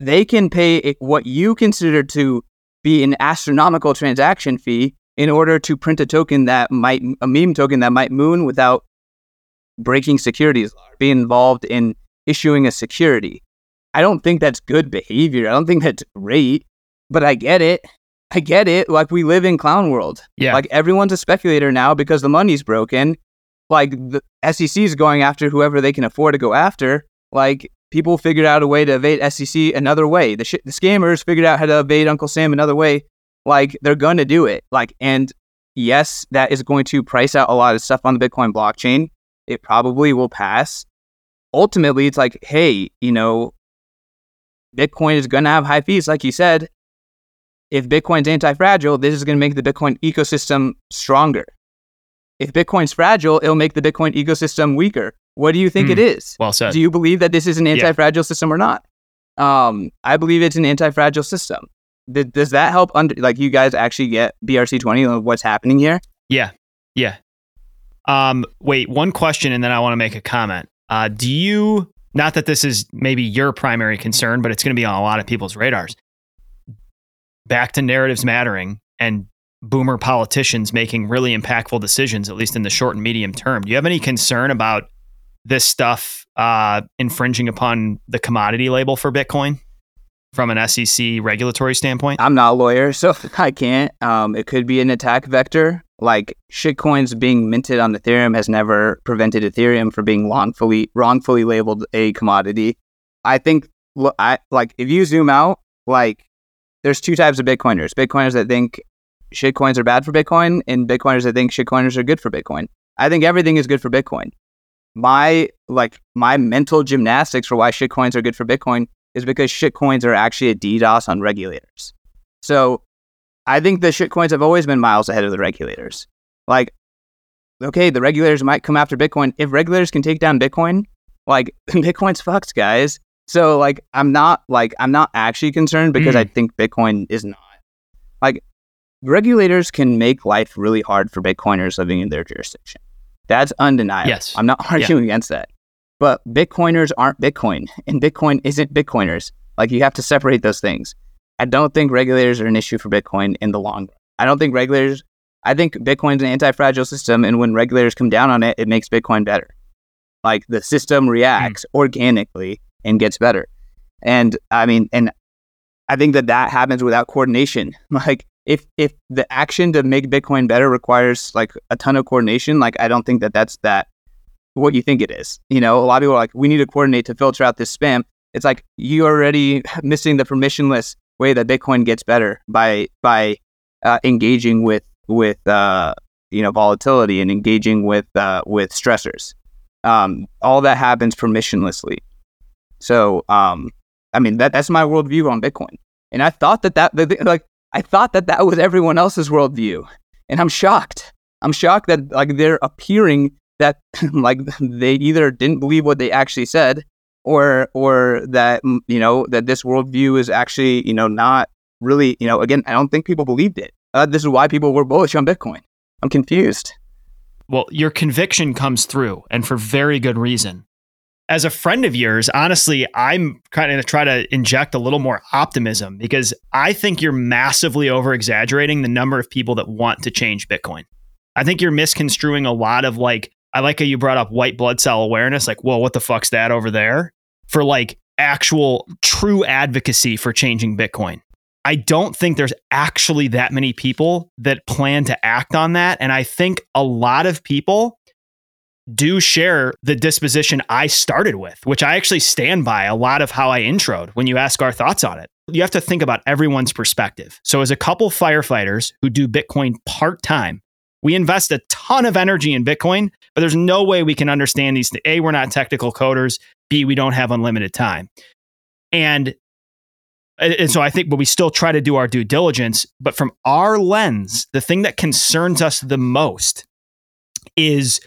they can pay what you consider to be an astronomical transaction fee in order to print a token that might a meme token that might moon without breaking securities be involved in issuing a security. I don't think that's good behavior. I don't think that's great, but I get it. I get it. Like we live in clown world. Yeah. Like everyone's a speculator now because the money's broken like the SEC is going after whoever they can afford to go after. Like people figured out a way to evade SEC another way. The sh- the scammers figured out how to evade Uncle Sam another way. Like they're gonna do it. Like and yes, that is going to price out a lot of stuff on the Bitcoin blockchain. It probably will pass. Ultimately, it's like, hey, you know, Bitcoin is gonna have high fees, like you said. If Bitcoin's anti-fragile, this is going to make the Bitcoin ecosystem stronger if Bitcoin's fragile, it'll make the Bitcoin ecosystem weaker. What do you think mm, it is? Well said. Do you believe that this is an anti-fragile yeah. system or not? Um, I believe it's an anti-fragile system. Does that help? Under like you guys actually get BRC twenty? of What's happening here? Yeah, yeah. Um, wait, one question, and then I want to make a comment. Uh, do you? Not that this is maybe your primary concern, but it's going to be on a lot of people's radars. Back to narratives mattering and boomer politicians making really impactful decisions, at least in the short and medium term. Do you have any concern about this stuff uh, infringing upon the commodity label for Bitcoin from an SEC regulatory standpoint? I'm not a lawyer, so I can't. Um, it could be an attack vector. Like shitcoins being minted on Ethereum has never prevented Ethereum from being wrongfully wrongfully labeled a commodity. I think, I like if you zoom out, like there's two types of Bitcoiners. Bitcoiners that think shitcoins are bad for Bitcoin, and Bitcoiners that think shitcoiners are good for Bitcoin. I think everything is good for Bitcoin. My like my mental gymnastics for why shitcoins are good for Bitcoin is because shitcoins are actually a DDoS on regulators. So I think the shitcoins have always been miles ahead of the regulators. Like, okay, the regulators might come after Bitcoin. If regulators can take down Bitcoin, like Bitcoin's fucked, guys. So like I'm not like I'm not actually concerned because mm. I think Bitcoin is not. Like regulators can make life really hard for Bitcoiners living in their jurisdiction. That's undeniable. Yes. I'm not arguing yeah. against that. But Bitcoiners aren't Bitcoin, and Bitcoin isn't Bitcoiners. Like, you have to separate those things. I don't think regulators are an issue for Bitcoin in the long run. I don't think regulators, I think Bitcoin's an anti fragile system, and when regulators come down on it, it makes Bitcoin better. Like, the system reacts mm. organically and gets better. And I mean, and I think that that happens without coordination. Like, if if the action to make Bitcoin better requires like a ton of coordination, like I don't think that that's that what you think it is. You know, a lot of people are like, we need to coordinate to filter out this spam. It's like you already missing the permissionless way that Bitcoin gets better by by uh, engaging with with uh, you know volatility and engaging with uh, with stressors. Um, all that happens permissionlessly. So, um, I mean that that's my worldview on Bitcoin. And I thought that that like I thought that that was everyone else's worldview, and I'm shocked. I'm shocked that like they're appearing that like they either didn't believe what they actually said, or or that mm, you know that this worldview is actually you know not really you know again I don't think people believed it. Uh, this is why people were bullish on Bitcoin. I'm confused. Well, your conviction comes through, and for very good reason. As a friend of yours, honestly, I'm kind of try to inject a little more optimism because I think you're massively over exaggerating the number of people that want to change Bitcoin. I think you're misconstruing a lot of like, I like how you brought up white blood cell awareness. Like, whoa, what the fuck's that over there? For like actual true advocacy for changing Bitcoin. I don't think there's actually that many people that plan to act on that. And I think a lot of people do share the disposition I started with, which I actually stand by a lot of how I introed when you ask our thoughts on it. You have to think about everyone's perspective. So, as a couple firefighters who do Bitcoin part time, we invest a ton of energy in Bitcoin, but there's no way we can understand these. A, we're not technical coders. B, we don't have unlimited time. And and so I think, but we still try to do our due diligence. But from our lens, the thing that concerns us the most is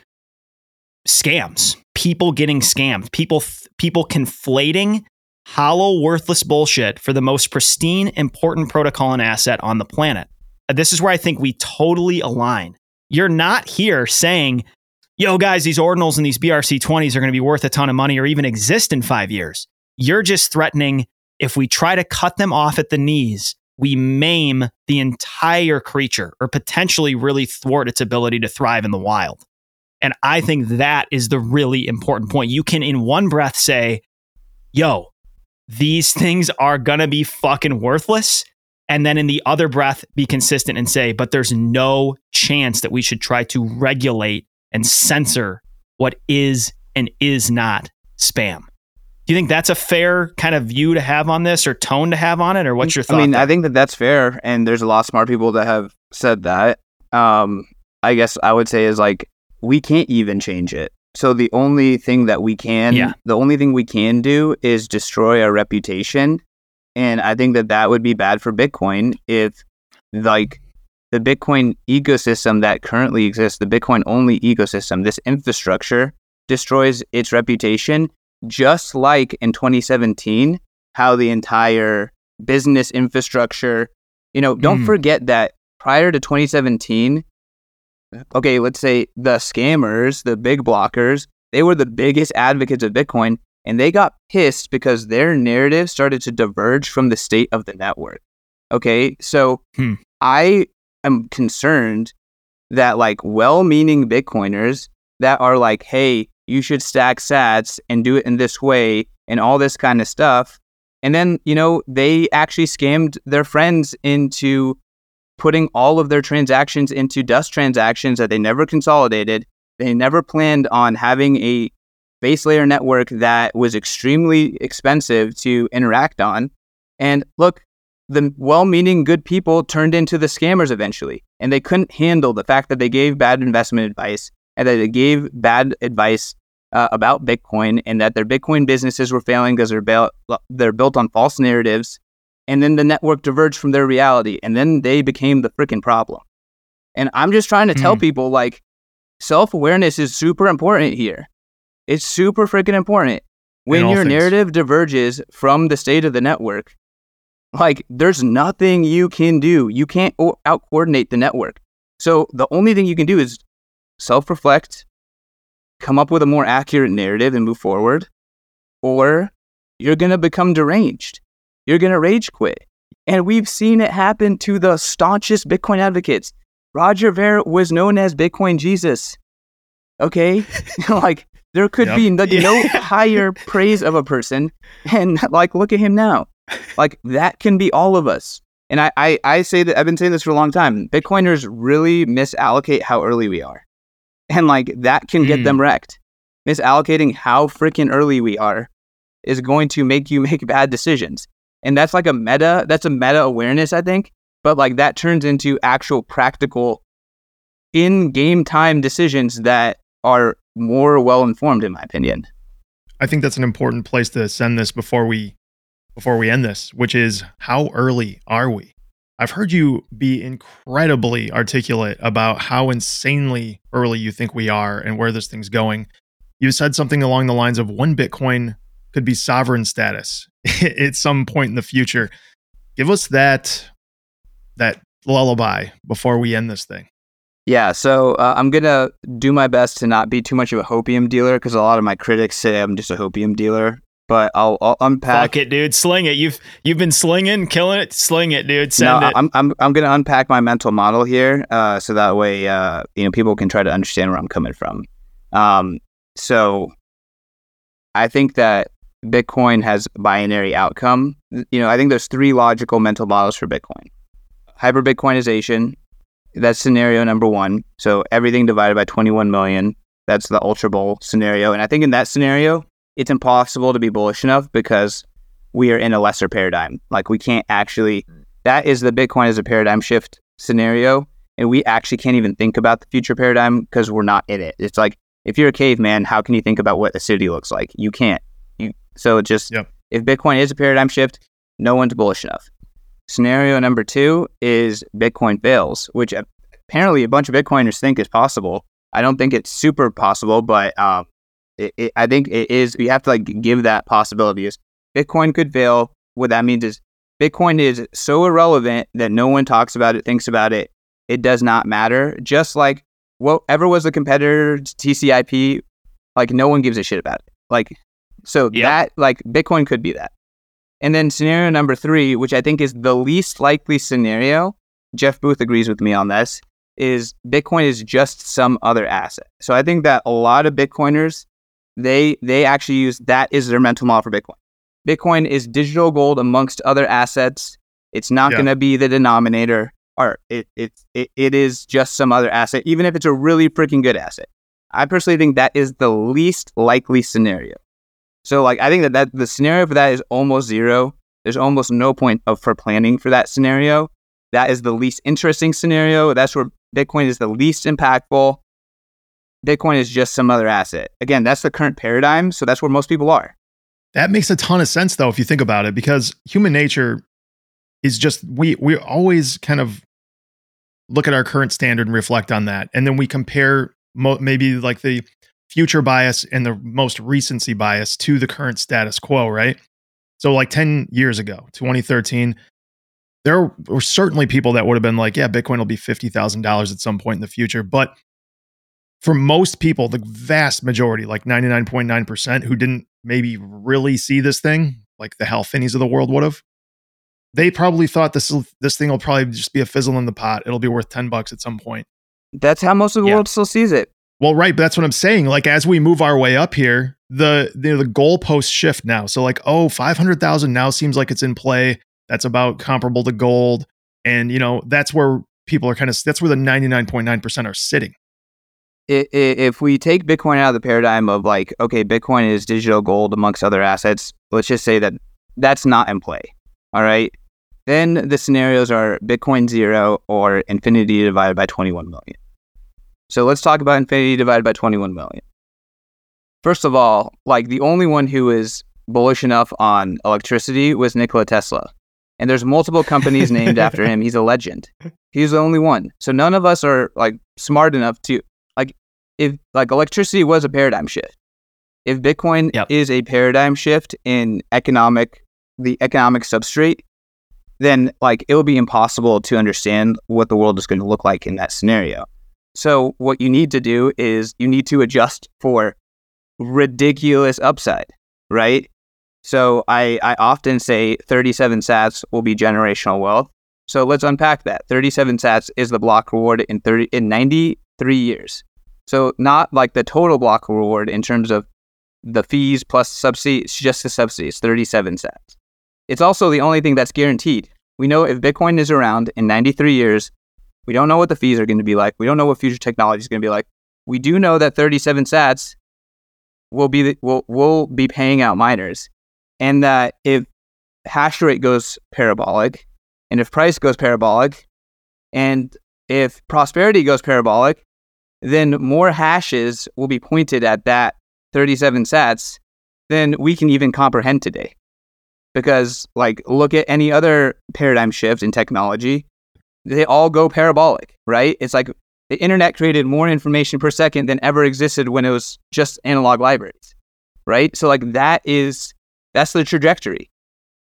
scams, people getting scammed, people people conflating hollow, worthless bullshit for the most pristine, important protocol and asset on the planet. This is where I think we totally align. You're not here saying, yo, guys, these ordinals and these BRC20s are going to be worth a ton of money or even exist in five years. You're just threatening if we try to cut them off at the knees, we maim the entire creature or potentially really thwart its ability to thrive in the wild. And I think that is the really important point. You can, in one breath, say, yo, these things are going to be fucking worthless. And then in the other breath, be consistent and say, but there's no chance that we should try to regulate and censor what is and is not spam. Do you think that's a fair kind of view to have on this or tone to have on it? Or what's your thought? I mean, there? I think that that's fair. And there's a lot of smart people that have said that. Um, I guess I would say is like, we can't even change it. So the only thing that we can, Yeah. the only thing we can do is destroy our reputation. And I think that that would be bad for Bitcoin if like the Bitcoin ecosystem that currently exists, the Bitcoin only ecosystem, this infrastructure destroys its reputation, just like in 2017, how the entire business infrastructure, you know, don't Mm. forget that prior to 2017, okay, let's say the scammers, the big blockers, they were the biggest advocates of Bitcoin and they got pissed because their narrative started to diverge from the state of the network. Okay, so Hmm. I am concerned that like well meaning Bitcoiners that are like, hey, you should stack sats and do it in this way and all this kind of stuff. And then, you know, they actually scammed their friends into putting all of their transactions into dust transactions that they never consolidated. They never planned on having a base layer network that was extremely expensive to interact on. And look, the well meaning good people turned into the scammers eventually. And they couldn't handle the fact that they gave bad investment advice and that they gave bad advice uh, about Bitcoin and that their Bitcoin businesses were failing because they're, built they're built on false narratives. And then the network diverged from their reality. And then they became the freaking problem. And I'm just trying to tell Mm. people like self awareness is super important here. It's super freaking important. When your things. narrative diverges from the state of the network, like there's nothing you can do. You can't out coordinate the network. So the only thing you can do is self reflect, come up with a more accurate narrative and move forward, or you're going to become deranged. You're going to rage quit. And we've seen it happen to the staunchest Bitcoin advocates. Roger Ver was known as Bitcoin Jesus. Okay? like, there could Yep. be no, no higher praise of a person. And, like, look at him now. Like, that can be all of us. And I, I, I say that I've been saying this for a long time. Bitcoiners really misallocate how early we are. And, like, that can get Mm. them wrecked. Misallocating how freaking early we are is going to make you make bad decisions. And that's like a meta, that's a meta awareness, I think. But like that turns into actual practical in game time decisions that are more well informed, in my opinion. I think that's an important place to send this before we before we end this, which is how early are we? I've heard you be incredibly articulate about how insanely early you think we are and where this thing's going. You said something along the lines of one Bitcoin could be sovereign status at some point in the future. Give us that that lullaby before we end this thing. Yeah, so uh, I'm gonna do my best to not be too much of a hopium dealer because a lot of my critics say I'm just a hopium dealer. But I'll, I'll unpack. Fuck it, dude. Sling it. You've you've been slinging, killing it. Sling it, dude. Send no, it. I'm I'm I'm gonna unpack my mental model here, uh, so that way, uh, you know, people can try to understand where I'm coming from. Um, so I think that Bitcoin has binary outcome. You know, I think there's three logical mental models for Bitcoin. Hyper Bitcoinization, that's scenario number one. So everything divided by 21 million. That's the Ultra Bull scenario. And I think in that scenario, it's impossible to be bullish enough because we are in a lesser paradigm. Like we can't actually, that is the Bitcoin as a paradigm shift scenario. And we actually can't even think about the future paradigm because we're not in it. It's like, if you're a caveman, how can you think about what a city looks like? You can't. You so just Yep. if Bitcoin is a paradigm shift, no one's bullish enough. Scenario number two is Bitcoin fails, which apparently a bunch of Bitcoiners think is possible. I don't think it's super possible, but um, it, it, I think it is. You have to like give that possibility. Is Bitcoin could fail. What that means is Bitcoin is so irrelevant that no one talks about it, thinks about it. It does not matter. Just like whatever was the competitor to TCP/IP, like no one gives a shit about it. Like so Yep. that like Bitcoin could be that. And then scenario number three, which I think is the least likely scenario, Jeff Booth agrees with me on this, is Bitcoin is just some other asset. So I think that a lot of Bitcoiners, they they actually use that is their mental model for Bitcoin. Bitcoin is digital gold amongst other assets. It's not Yeah. going to be the denominator, or it, it it it is just some other asset, even if it's a really freaking good asset. I personally think that is the least likely scenario. So like I think that, that the scenario for that is almost zero. There's almost no point of for planning for that scenario. That is the least interesting scenario. That's where Bitcoin is the least impactful. Bitcoin is just some other asset. Again, that's the current paradigm. So that's where most people are. That makes a ton of sense though if you think about it because human nature is just we we always kind of look at our current standard and reflect on that and then we compare mo- maybe like the future bias and the most recency bias to the current status quo, right? So like 10 years ago, 2013, there were certainly people that would have been like, yeah, Bitcoin will be $50,000 at some point in the future, but for most people, the vast majority, like 99.9%, who didn't maybe really see this thing, like the Hal Finneys of the world would have, they probably thought this this thing will probably just be a fizzle in the pot. It'll be worth 10 bucks at some point. That's how most of the Yeah. world still sees it. Well, right, but that's what I'm saying. Like as we move our way up here, the the, the goalposts shift now. So like, oh, 500,000 now seems like it's in play. That's about comparable to gold. And you know, that's where people are kind of that's where the 99.9% are sitting. If we take Bitcoin out of the paradigm of like, okay, Bitcoin is digital gold amongst other assets, let's just say that that's not in play. All right. Then the scenarios are Bitcoin zero or infinity divided by 21 million. So let's talk about infinity divided by 21 million. First of all, like the only one who is bullish enough on electricity was Nikola Tesla. And there's multiple companies named after him. He's a legend. He's the only one. So none of us are like smart enough to if like electricity was a paradigm shift. If Bitcoin Yep. is a paradigm shift in economic the economic substrate, then like it will be impossible to understand what the world is going to look like in that scenario. So what you need to do is you need to adjust for ridiculous upside, right? So I, I often say 37 sats will be generational wealth. So let's unpack that. 37 sats is the block reward in 30 in 93 years. So not like the total block reward in terms of the fees plus subsidy, it's just the subsidy. It's 37 sats. It's also the only thing that's guaranteed. We know if Bitcoin is around in 93 years, we don't know what the fees are going to be like. We don't know what future technology is going to be like. We do know that 37 sats will be the, will will be paying out miners, and that if hash rate goes parabolic, and if price goes parabolic, and if prosperity goes parabolic, then more hashes will be pointed at that 37 sats than we can even comprehend today. Because, like, look at any other paradigm shift in technology, they all go parabolic, right? It's like the internet created more information per second than ever existed when it was just analog libraries, right? So, like, that is That's the trajectory.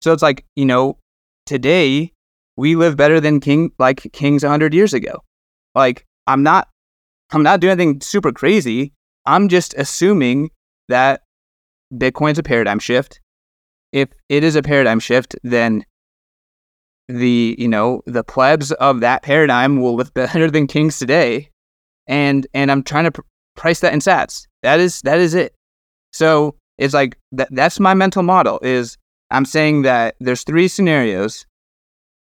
So it's like, you know, today we live better than king like kings 100 years ago. Like I'm not I'm not doing anything super crazy. I'm just assuming that Bitcoin's a paradigm shift. If it is a paradigm shift, then the you know the plebs of that paradigm will live better than kings today, and and I'm trying to pr- price that in Sats. That is that is it. So it's like that. That's my mental model. Is I'm saying that there's three scenarios: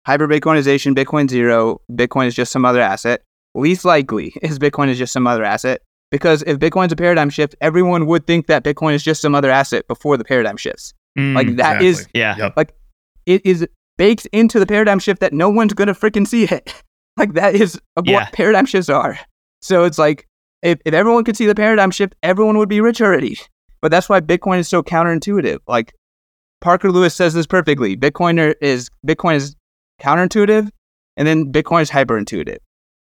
hyper Bitcoinization, Bitcoin zero, Bitcoin is just some other asset. Least likely is Bitcoin is just some other asset because if Bitcoin's a paradigm shift, everyone would think that Bitcoin is just some other asset before the paradigm shifts. Mm, like that exactly. is yeah. Yep. like it is baked into the paradigm shift that no one's gonna freaking see it. like that is what paradigm shifts are. So it's like if, if everyone could see the paradigm shift, everyone would be rich already. But that's why Bitcoin is so counterintuitive. Like Parker Lewis says this perfectly. Bitcoin is Bitcoin is counterintuitive, and then Bitcoin is hyperintuitive.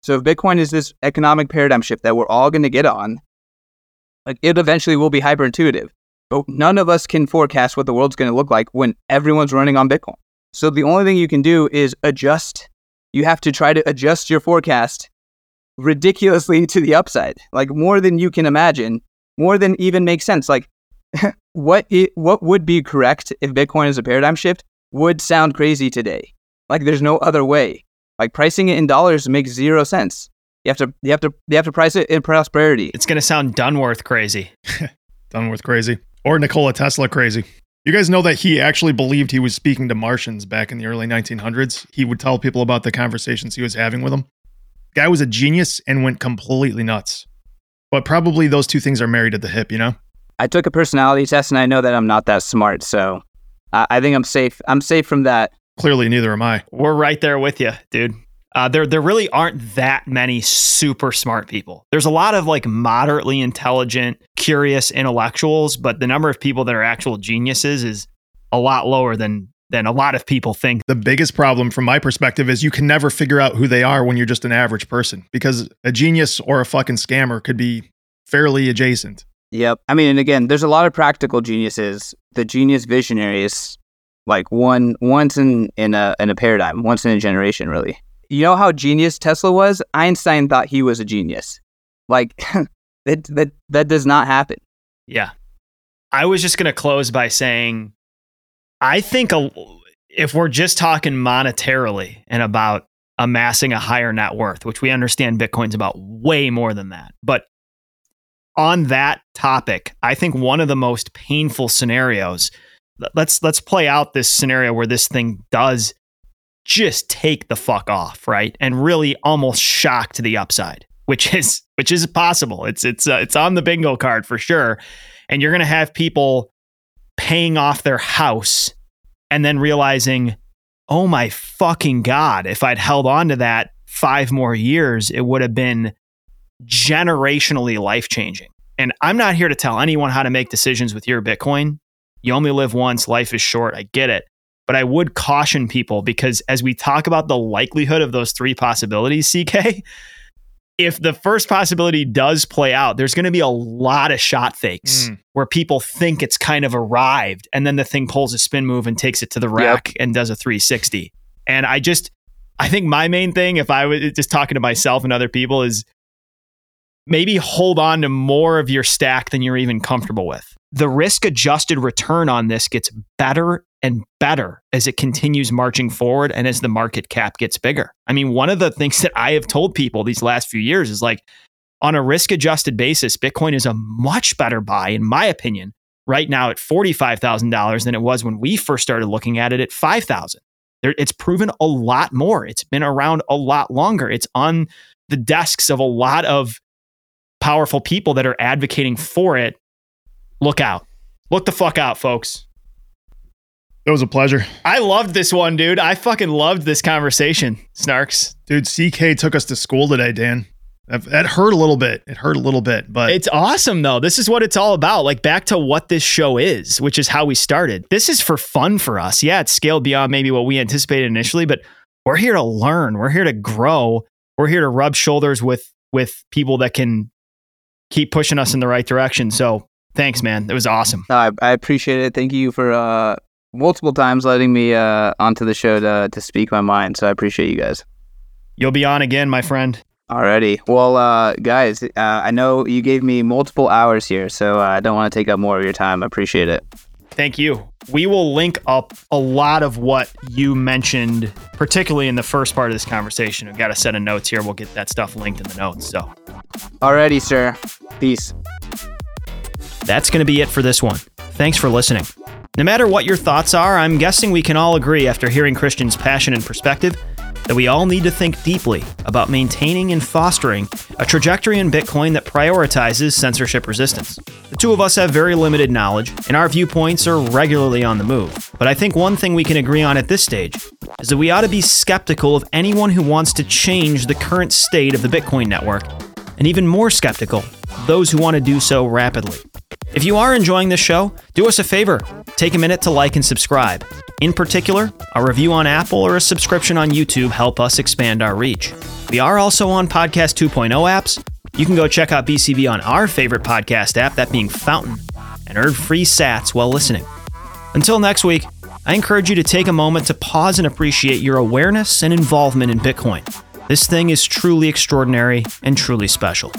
So if Bitcoin is this economic paradigm shift that we're all going to get on, like it eventually will be hyperintuitive. But none of us can forecast what the world's going to look like when everyone's running on Bitcoin. So the only thing you can do is adjust. You have to try to adjust your forecast ridiculously to the upside, like more than you can imagine, more than even makes sense. Like what what would be correct if Bitcoin is a paradigm shift would sound crazy today. Like there's no other way. Like pricing it in dollars makes zero sense. You have to you have to you have to price it in prosperity. It's gonna sound Dunworth crazy. Dunworth crazy or Nikola Tesla crazy. You guys know that he actually believed he was speaking to Martians back in the early 1900s. He would tell people about the conversations he was having with them. Guy was a genius and went completely nuts. But probably those two things are married at the hip, you know? I took a personality test and I know that I'm not that smart, so I I think I'm safe. I'm safe from that. Clearly, neither am I. We're right there with you, dude. Uh, there, there really aren't that many super smart people. There's a lot of like moderately intelligent, curious intellectuals, but the number of people that are actual geniuses is a lot lower than than a lot of people think. The biggest problem from my perspective is you can never figure out who they are when you're just an average person because a genius or a fucking scammer could be fairly adjacent. Yep. I mean, and again, there's a lot of practical geniuses. The genius visionary is like one once in in a in a paradigm, once in a generation, really. You know how genius Tesla was? Einstein thought he was a genius. Like that that that does not happen. Yeah. I was just going to close by saying I think a, if we're just talking monetarily and about amassing a higher net worth, which we understand Bitcoin's about way more than that. But on that topic, I think one of the most painful scenarios let's let's play out this scenario where this thing does just take the fuck off, right? And really almost shock to the upside, which is which is possible. It's it's uh, it's on the bingo card for sure. And you're going to have people paying off their house and then realizing, "Oh my fucking god, if I'd held on to that 5 more years, it would have been generationally life-changing." And I'm not here to tell anyone how to make decisions with your Bitcoin. You only live once, life is short. I get it. But I would caution people because as we talk about the likelihood of those three possibilities, CK, if the first possibility does play out, there's going to be a lot of shot fakes Mm. where people think it's kind of arrived and then the thing pulls a spin move and takes it to the rack and does a 360. And I just, I think my main thing, if I was just talking to myself and other people, is maybe hold on to more of your stack than you're even comfortable with. The risk adjusted return on this gets better and better as it continues marching forward and as the market cap gets bigger. I mean, one of the things that I have told people these last few years is like, on a risk adjusted basis, Bitcoin is a much better buy, in my opinion, right now at $45,000 than it was when we first started looking at it at 5,000. There- It's proven a lot more. It's been around a lot longer. It's on the desks of a lot of powerful people that are advocating for it. Look out. Look the fuck out, folks. It was a pleasure. I loved this one, dude. I fucking loved this conversation, Snarks. Dude, CK took us to school today, Dan. That, that hurt a little bit. It hurt a little bit, but It's awesome, though. This is what it's all about. Like, back to what this show is, which is how we started. This is for fun for us. Yeah, it's scaled beyond maybe what we anticipated initially, but we're here to learn. We're here to grow. We're here to rub shoulders with with people that can keep pushing us in the right direction. So Thanks, man. That was awesome. I, I appreciate it. Thank you for uh, multiple times letting me uh, onto the show to, to speak my mind. So I appreciate you guys. You'll be on again, my friend. Alrighty. Well, uh, guys, uh, I know you gave me multiple hours here, so uh, I don't want to take up more of your time. I appreciate it. Thank you. We will link up a lot of what you mentioned, particularly in the first part of this conversation. We've got a set of notes here. We'll get that stuff linked in the notes. So, alrighty, sir. Peace. That's going to be it for this one. Thanks for listening. No matter what your thoughts are, I'm guessing we can all agree after hearing Christian's passion and perspective that we all need to think deeply about maintaining and fostering a trajectory in Bitcoin that prioritizes censorship resistance. The two of us have very limited knowledge, and our viewpoints are regularly on the move. But I think one thing we can agree on at this stage is that we ought to be skeptical of anyone who wants to change the current state of the Bitcoin network, and even more skeptical those who want to do so rapidly. If you are enjoying this show, do us a favor take a minute to like and subscribe. In particular, a review on Apple or a subscription on YouTube help us expand our reach. We are also on Podcast 2.0 apps. You can go check out BCB on our favorite podcast app, that being Fountain, and earn free sats while listening. Until next week, I encourage you to take a moment to pause and appreciate your awareness and involvement in Bitcoin. This thing is truly extraordinary and truly special.